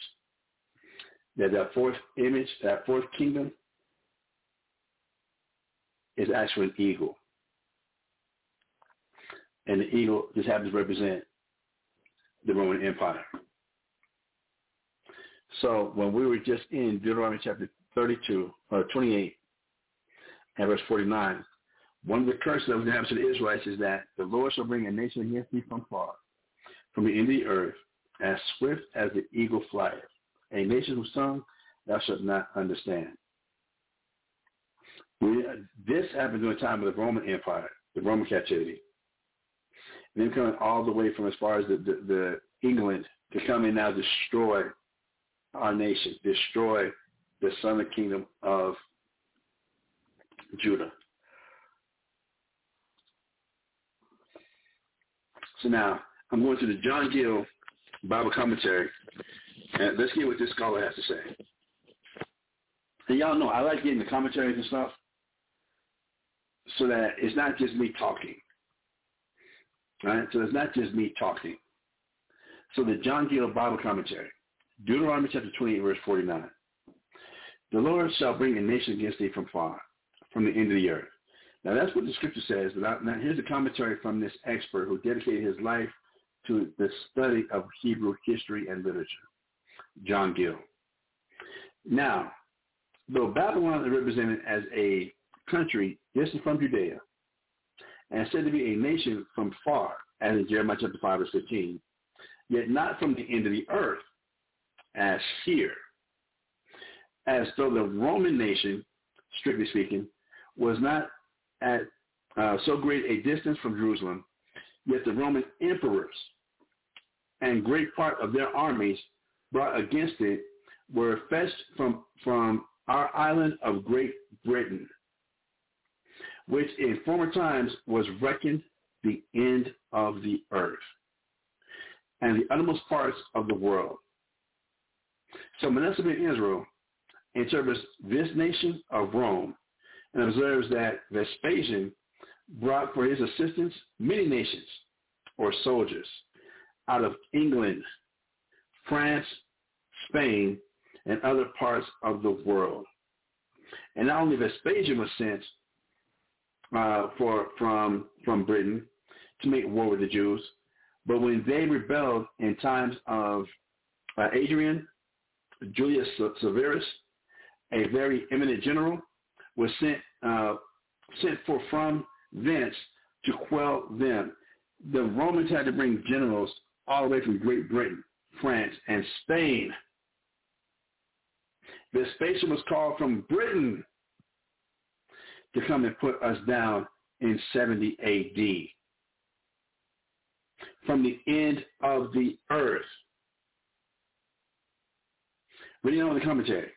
That that fourth image, that fourth kingdom, is actually an eagle. And the eagle just happens to represent the Roman Empire. So when we were just in Deuteronomy chapter 32, or 28, and verse 49, one of the curses that was happened to the Israelites is that the Lord shall bring a nation against thee from far, from the end of the earth, as swift as the eagle flieth. a nation whose tongue thou shalt not understand. This happened during the time of the Roman Empire, the Roman captivity. And then coming all the way from as far as the, the, the England to come and now destroy our nation, destroy the Son southern kingdom of Judah. So now I'm going to the John Gill Bible commentary, and let's hear what this scholar has to say. And y'all know I like getting the commentaries and stuff so that it's not just me talking. Right? So it's not just me talking. So the John Gill Bible commentary, Deuteronomy chapter 28, verse 49. The Lord shall bring a nation against thee from far, from the end of the earth. Now that's what the scripture says. Now, now here's a commentary from this expert who dedicated his life to the study of Hebrew history and literature, John Gill. Now, though Babylon is represented as a country distant from Judea and said to be a nation from far, as in Jeremiah chapter 5 verse 15, yet not from the end of the earth, as here, as though the Roman nation, strictly speaking, was not at uh, so great a distance from Jerusalem, yet the Roman emperors and great part of their armies brought against it were fetched from, from our island of Great Britain, which in former times was reckoned the end of the earth and the uttermost parts of the world. So Manasseh ben Israel interprets this nation of Rome and observes that Vespasian brought for his assistance many nations or soldiers out of England, France, Spain, and other parts of the world. And not only Vespasian was sent uh, for from from Britain to make war with the Jews, but when they rebelled in times of uh, Adrian, Julius Severus, a very eminent general, was sent uh, sent for from thence to quell them. The Romans had to bring generals all the way from Great Britain, France, and Spain. Vespasian was called from Britain to come and put us down in 70 AD. From the end of the earth. Reading on the commentary.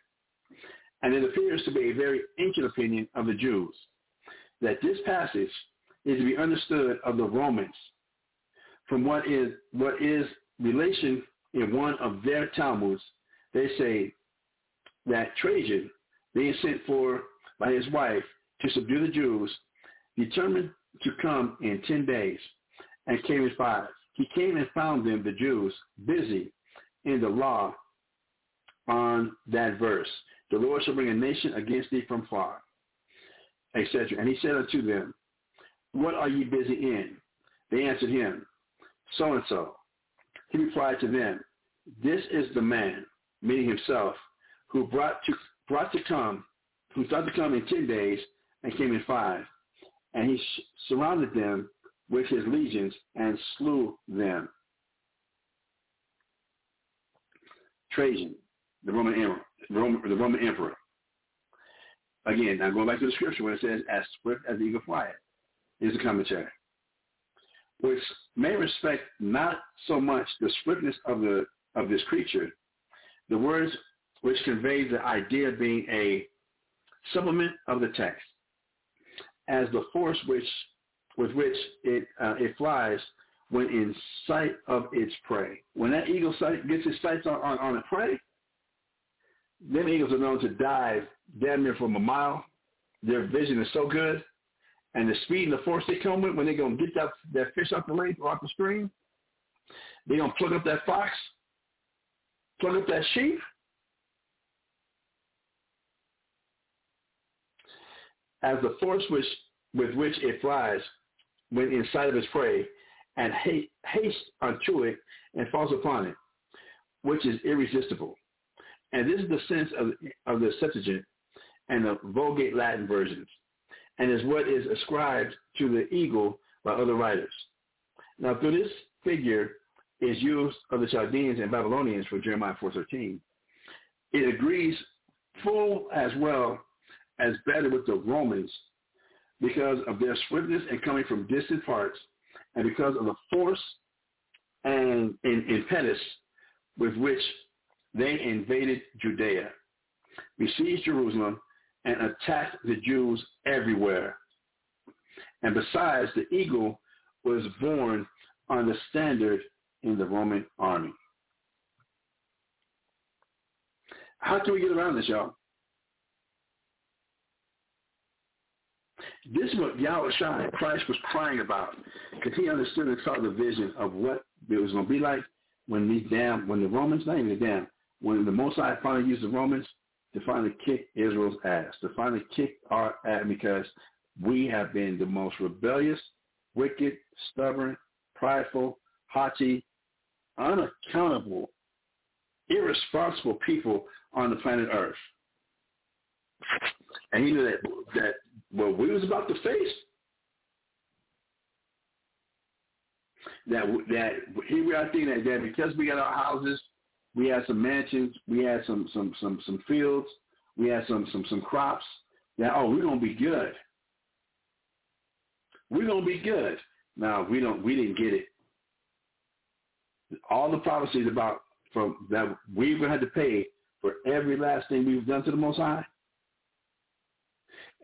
And it appears to be a very ancient opinion of the Jews that this passage is to be understood of the Romans from what is what is relation in one of their Talmuds. They say that Trajan, being sent for by his wife to subdue the Jews, determined to come in ten days and came in five. He came and found them, the Jews, busy in the law on that verse. The Lord shall bring a nation against thee from far, etc. And he said unto them, What are ye busy in? They answered him, So and so. He replied to them, This is the man, meaning himself, who brought to brought to come, who thought to come in ten days and came in five. And he sh- surrounded them with his legions and slew them. Trajan, the Roman emperor, Roman, the Roman emperor. Again, now going back to the scripture where it says, as swift as the eagle flieth, is the commentary, which may respect not so much the swiftness of the of this creature, the words which convey the idea being a supplement of the text, as the force which with which it uh, it flies when in sight of its prey. When that eagle sight gets its sights on, on, on a prey, them eagles are known to dive damn near from a mile. Their vision is so good. And the speed and the force they come with when they're going to get that, that fish off the lake or off the stream, they're going to plug up that fox, plug up that sheep. As the force which, with which it flies when in sight of its prey and haste unto it and falls upon it, which is irresistible. And this is the sense of, of the Septuagint and the Vulgate Latin versions, and is what is ascribed to the eagle by other writers. Now, through this figure is used of the Chaldeans and Babylonians for Jeremiah 4.13, it agrees full as well as better with the Romans because of their swiftness and coming from distant parts and because of the force and, and impetus with which they invaded Judea, besieged Jerusalem, and attacked the Jews everywhere. And besides, the eagle was born on the standard in the Roman army. How can we get around this, y'all? This is what Yahweh Shai, Christ was crying about because he understood and saw the vision of what it was going to be like when these damn, when the Romans, not even the damn, when the Most High finally used the Romans to finally kick Israel's ass, to finally kick our ass because we have been the most rebellious, wicked, stubborn, prideful, haughty, unaccountable, irresponsible people on the planet Earth. And he knew that that what we was about to face, that that here we are thinking that, that because we got our houses, we had some mansions, we had some some some some fields, we had some some some crops. That oh, we're gonna be good. We're gonna be good. Now we don't we didn't get it. All the prophecies about from that we're gonna have to pay for every last thing we've done to the Most High.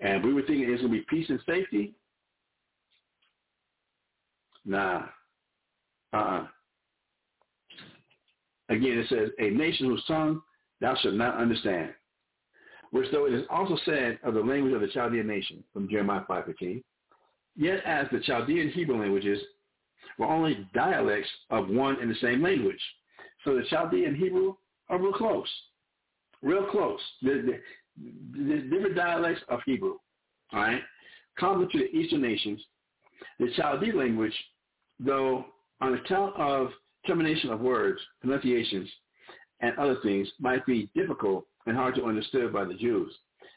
And we were thinking it's gonna be peace and safety. Nah. Uh-uh. Again, it says, a nation whose tongue thou shalt not understand. Which though it is also said of the language of the Chaldean nation, from Jeremiah 5.15, yet as the Chaldean Hebrew languages were only dialects of one and the same language. So the Chaldean Hebrew are real close. Real close. The, different dialects of Hebrew. All right? Common to the Eastern nations, the Chaldean language, though on account of termination of words, pronunciations, and other things might be difficult and hard to understand by the Jews.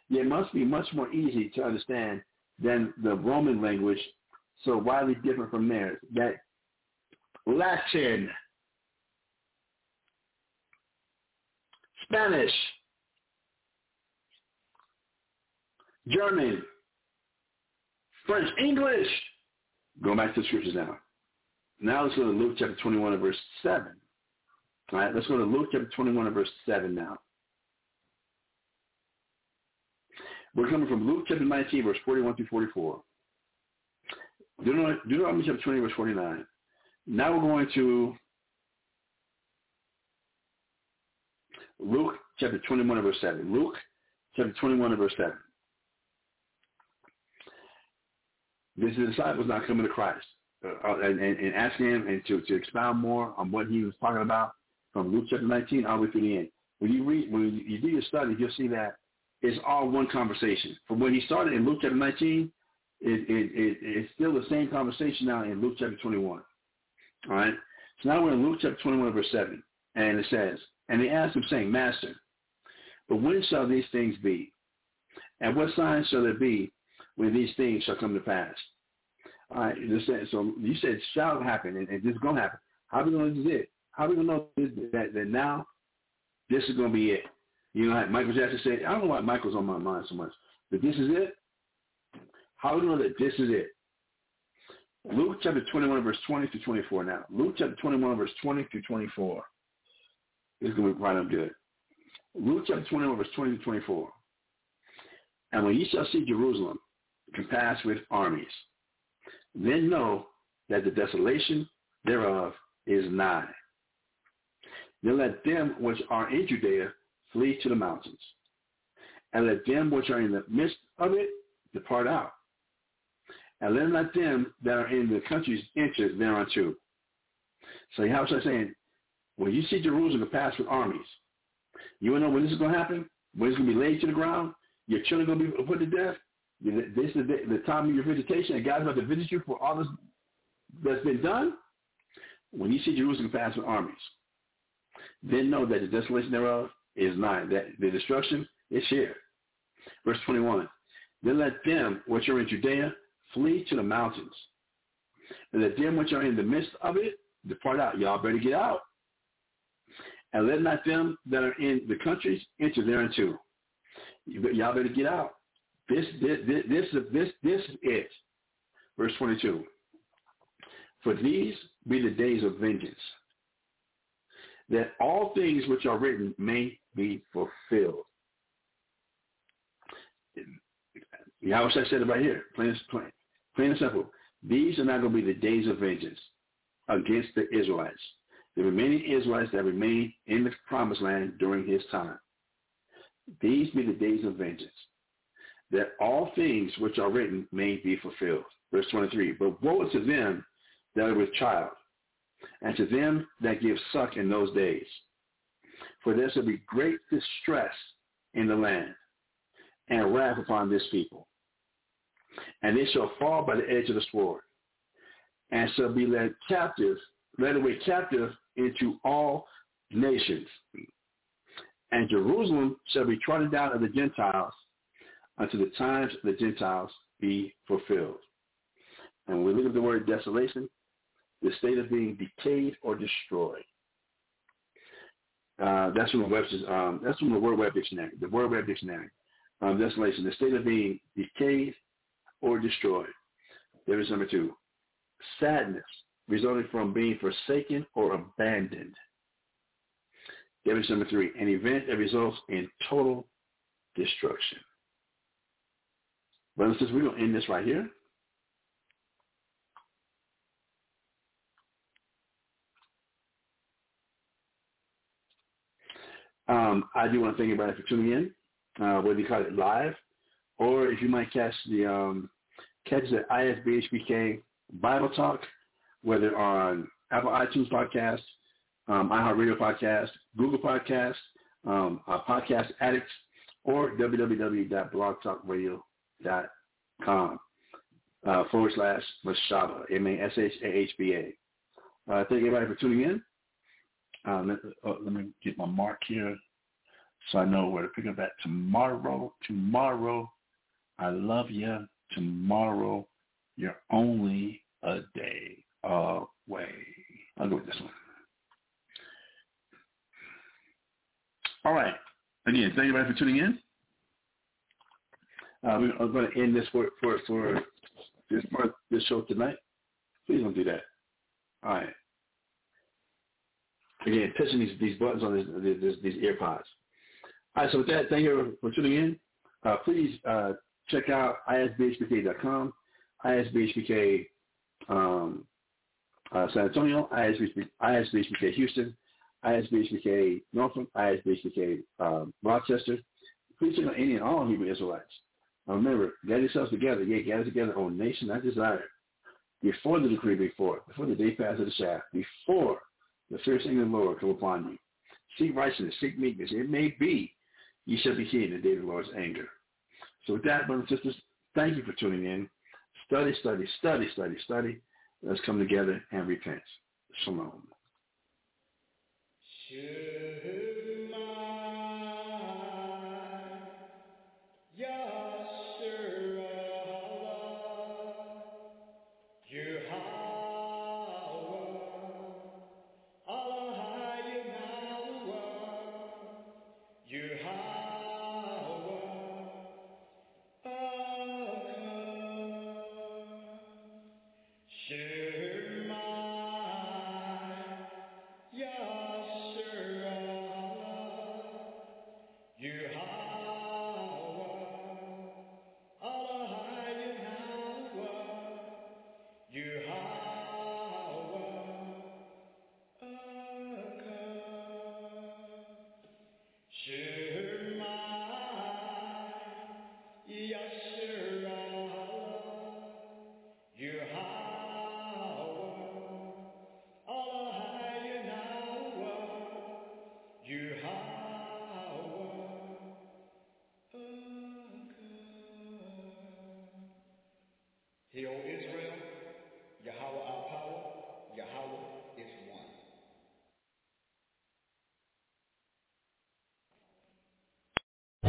Yet must be much more easy to understand than the Roman language, so widely different from theirs. That Latin, Spanish, German, French, English. Go back to the scriptures now. Now let's go to Luke chapter 21 and verse 7. All right, let's go to Luke chapter 21 and verse 7 now. We're coming from Luke chapter 19, verse 41 through 44. Deuteronomy chapter 20, verse 49. Now we're going to Luke chapter 21 and verse 7. Luke chapter 21 and verse 7. This is the disciples not coming to Christ uh, and, and, and asking him and to, to expound more on what he was talking about from Luke chapter 19 all the way through the end. When you read, when you do your study, you'll see that it's all one conversation. From when he started in Luke chapter 19, it, it, it, it's still the same conversation now in Luke chapter 21. All right? So now we're in Luke chapter 21, verse 7. And it says, And they asked him, saying, Master, but when shall these things be? And what signs shall there be when these things shall come to pass? All right, so you said shall happen, and, and this is to happen. How we going to do it? How we to know that, that now this is to be it? You know, like Michael Jackson said, I don't know why Michael's on my mind so much, but this is it. How we know that this is it? Luke chapter 21, verse 20 to 24 now. Luke chapter 21, verse 20 to 24. This is going to be right up good. Luke chapter 21, verse 20 to 24. And when ye shall see Jerusalem compassed with armies, then know that the desolation thereof is nigh. Then let them which are in Judea flee to the mountains. And let them which are in the midst of it depart out. And let not them that are in the countries enter thereunto. So was I saying? When you see Jerusalem pass with armies, you want to know when this is going to happen? When it's going to be laid to the ground? Your children are going to be put to death? This is the, the time of your visitation, and God's about to visit you for all this that's been done. When you see Jerusalem pass with armies, then know that the desolation thereof is nigh, that the destruction is here. Verse 21, then let them which are in Judea flee to the mountains, and let them which are in the midst of it depart out. Y'all better get out. and let not them that are in the countries enter thereunto. Y'all better get out. This, this, this, this, this, this is it. Verse 22. For these be the days of vengeance, that all things which are written may be fulfilled. Yahweh said it right here, plain, plain, plain and simple. These are not going to be the days of vengeance against the Israelites, the remaining Israelites that remain in the promised land during his time. These be the days of vengeance, that all things which are written may be fulfilled. Verse 23, but woe to them that are with child, and to them that give suck in those days. For there shall be great distress in the land, and wrath upon this people. And they shall fall by the edge of the sword, and shall be led captive, led away captive into all nations. And Jerusalem shall be trodden down of the Gentiles until the times of the Gentiles be fulfilled. And when we look at the word desolation, the state of being decayed or destroyed. Uh, that's from the Webster's. Um, that's from the Word Web Dictionary. The Word Web Dictionary. Um, desolation, the state of being decayed or destroyed. There is number two. Sadness resulting from being forsaken or abandoned. There is number three. An event that results in total destruction. Brothers and we're going to end this right here. Um, I do want to thank everybody for tuning in, uh, whether you call it live or if you might catch the um, catch the ISBHPK Bible Talk, whether on Apple iTunes podcast, um, iHeartRadio podcast, Google podcast, um, uh, Podcast Addicts, or www.blogtalkradio.com uh, forward slash Mashahba, M-A-S-H-A-H-B-A. Uh, thank everybody for tuning in. Uh, let, uh, let me get my mark here so I know where to pick up at tomorrow. Tomorrow, I love you. Tomorrow, you're only a day away. I'll go with this one. All right. Again, thank you everybody for tuning in. We, I'm going to end this for for for this part this show tonight. Please don't do that. All right. Again, touching these these buttons on these these, these earpods. All right. So with that, thank you for tuning in. Uh, please uh, check out isbhpk.com, isbhpk um, uh, San Antonio, ISBHPK Houston, ISBHPK Norfolk, ISBHPK um, Rochester. Please check out any and all Hebrew Israelites. Remember, gather yourselves together. Yeah, gather together on nation, not desire. Before the decree before, before the day pass of the shaft, before the anger of the Lord come upon you. Seek righteousness, seek meekness. It may be ye shall be hid in the day of the Lord's anger. So with that, brothers and sisters, thank you for tuning in. Study, study, study, study, study. Let's come together and repent. Shalom. Hear,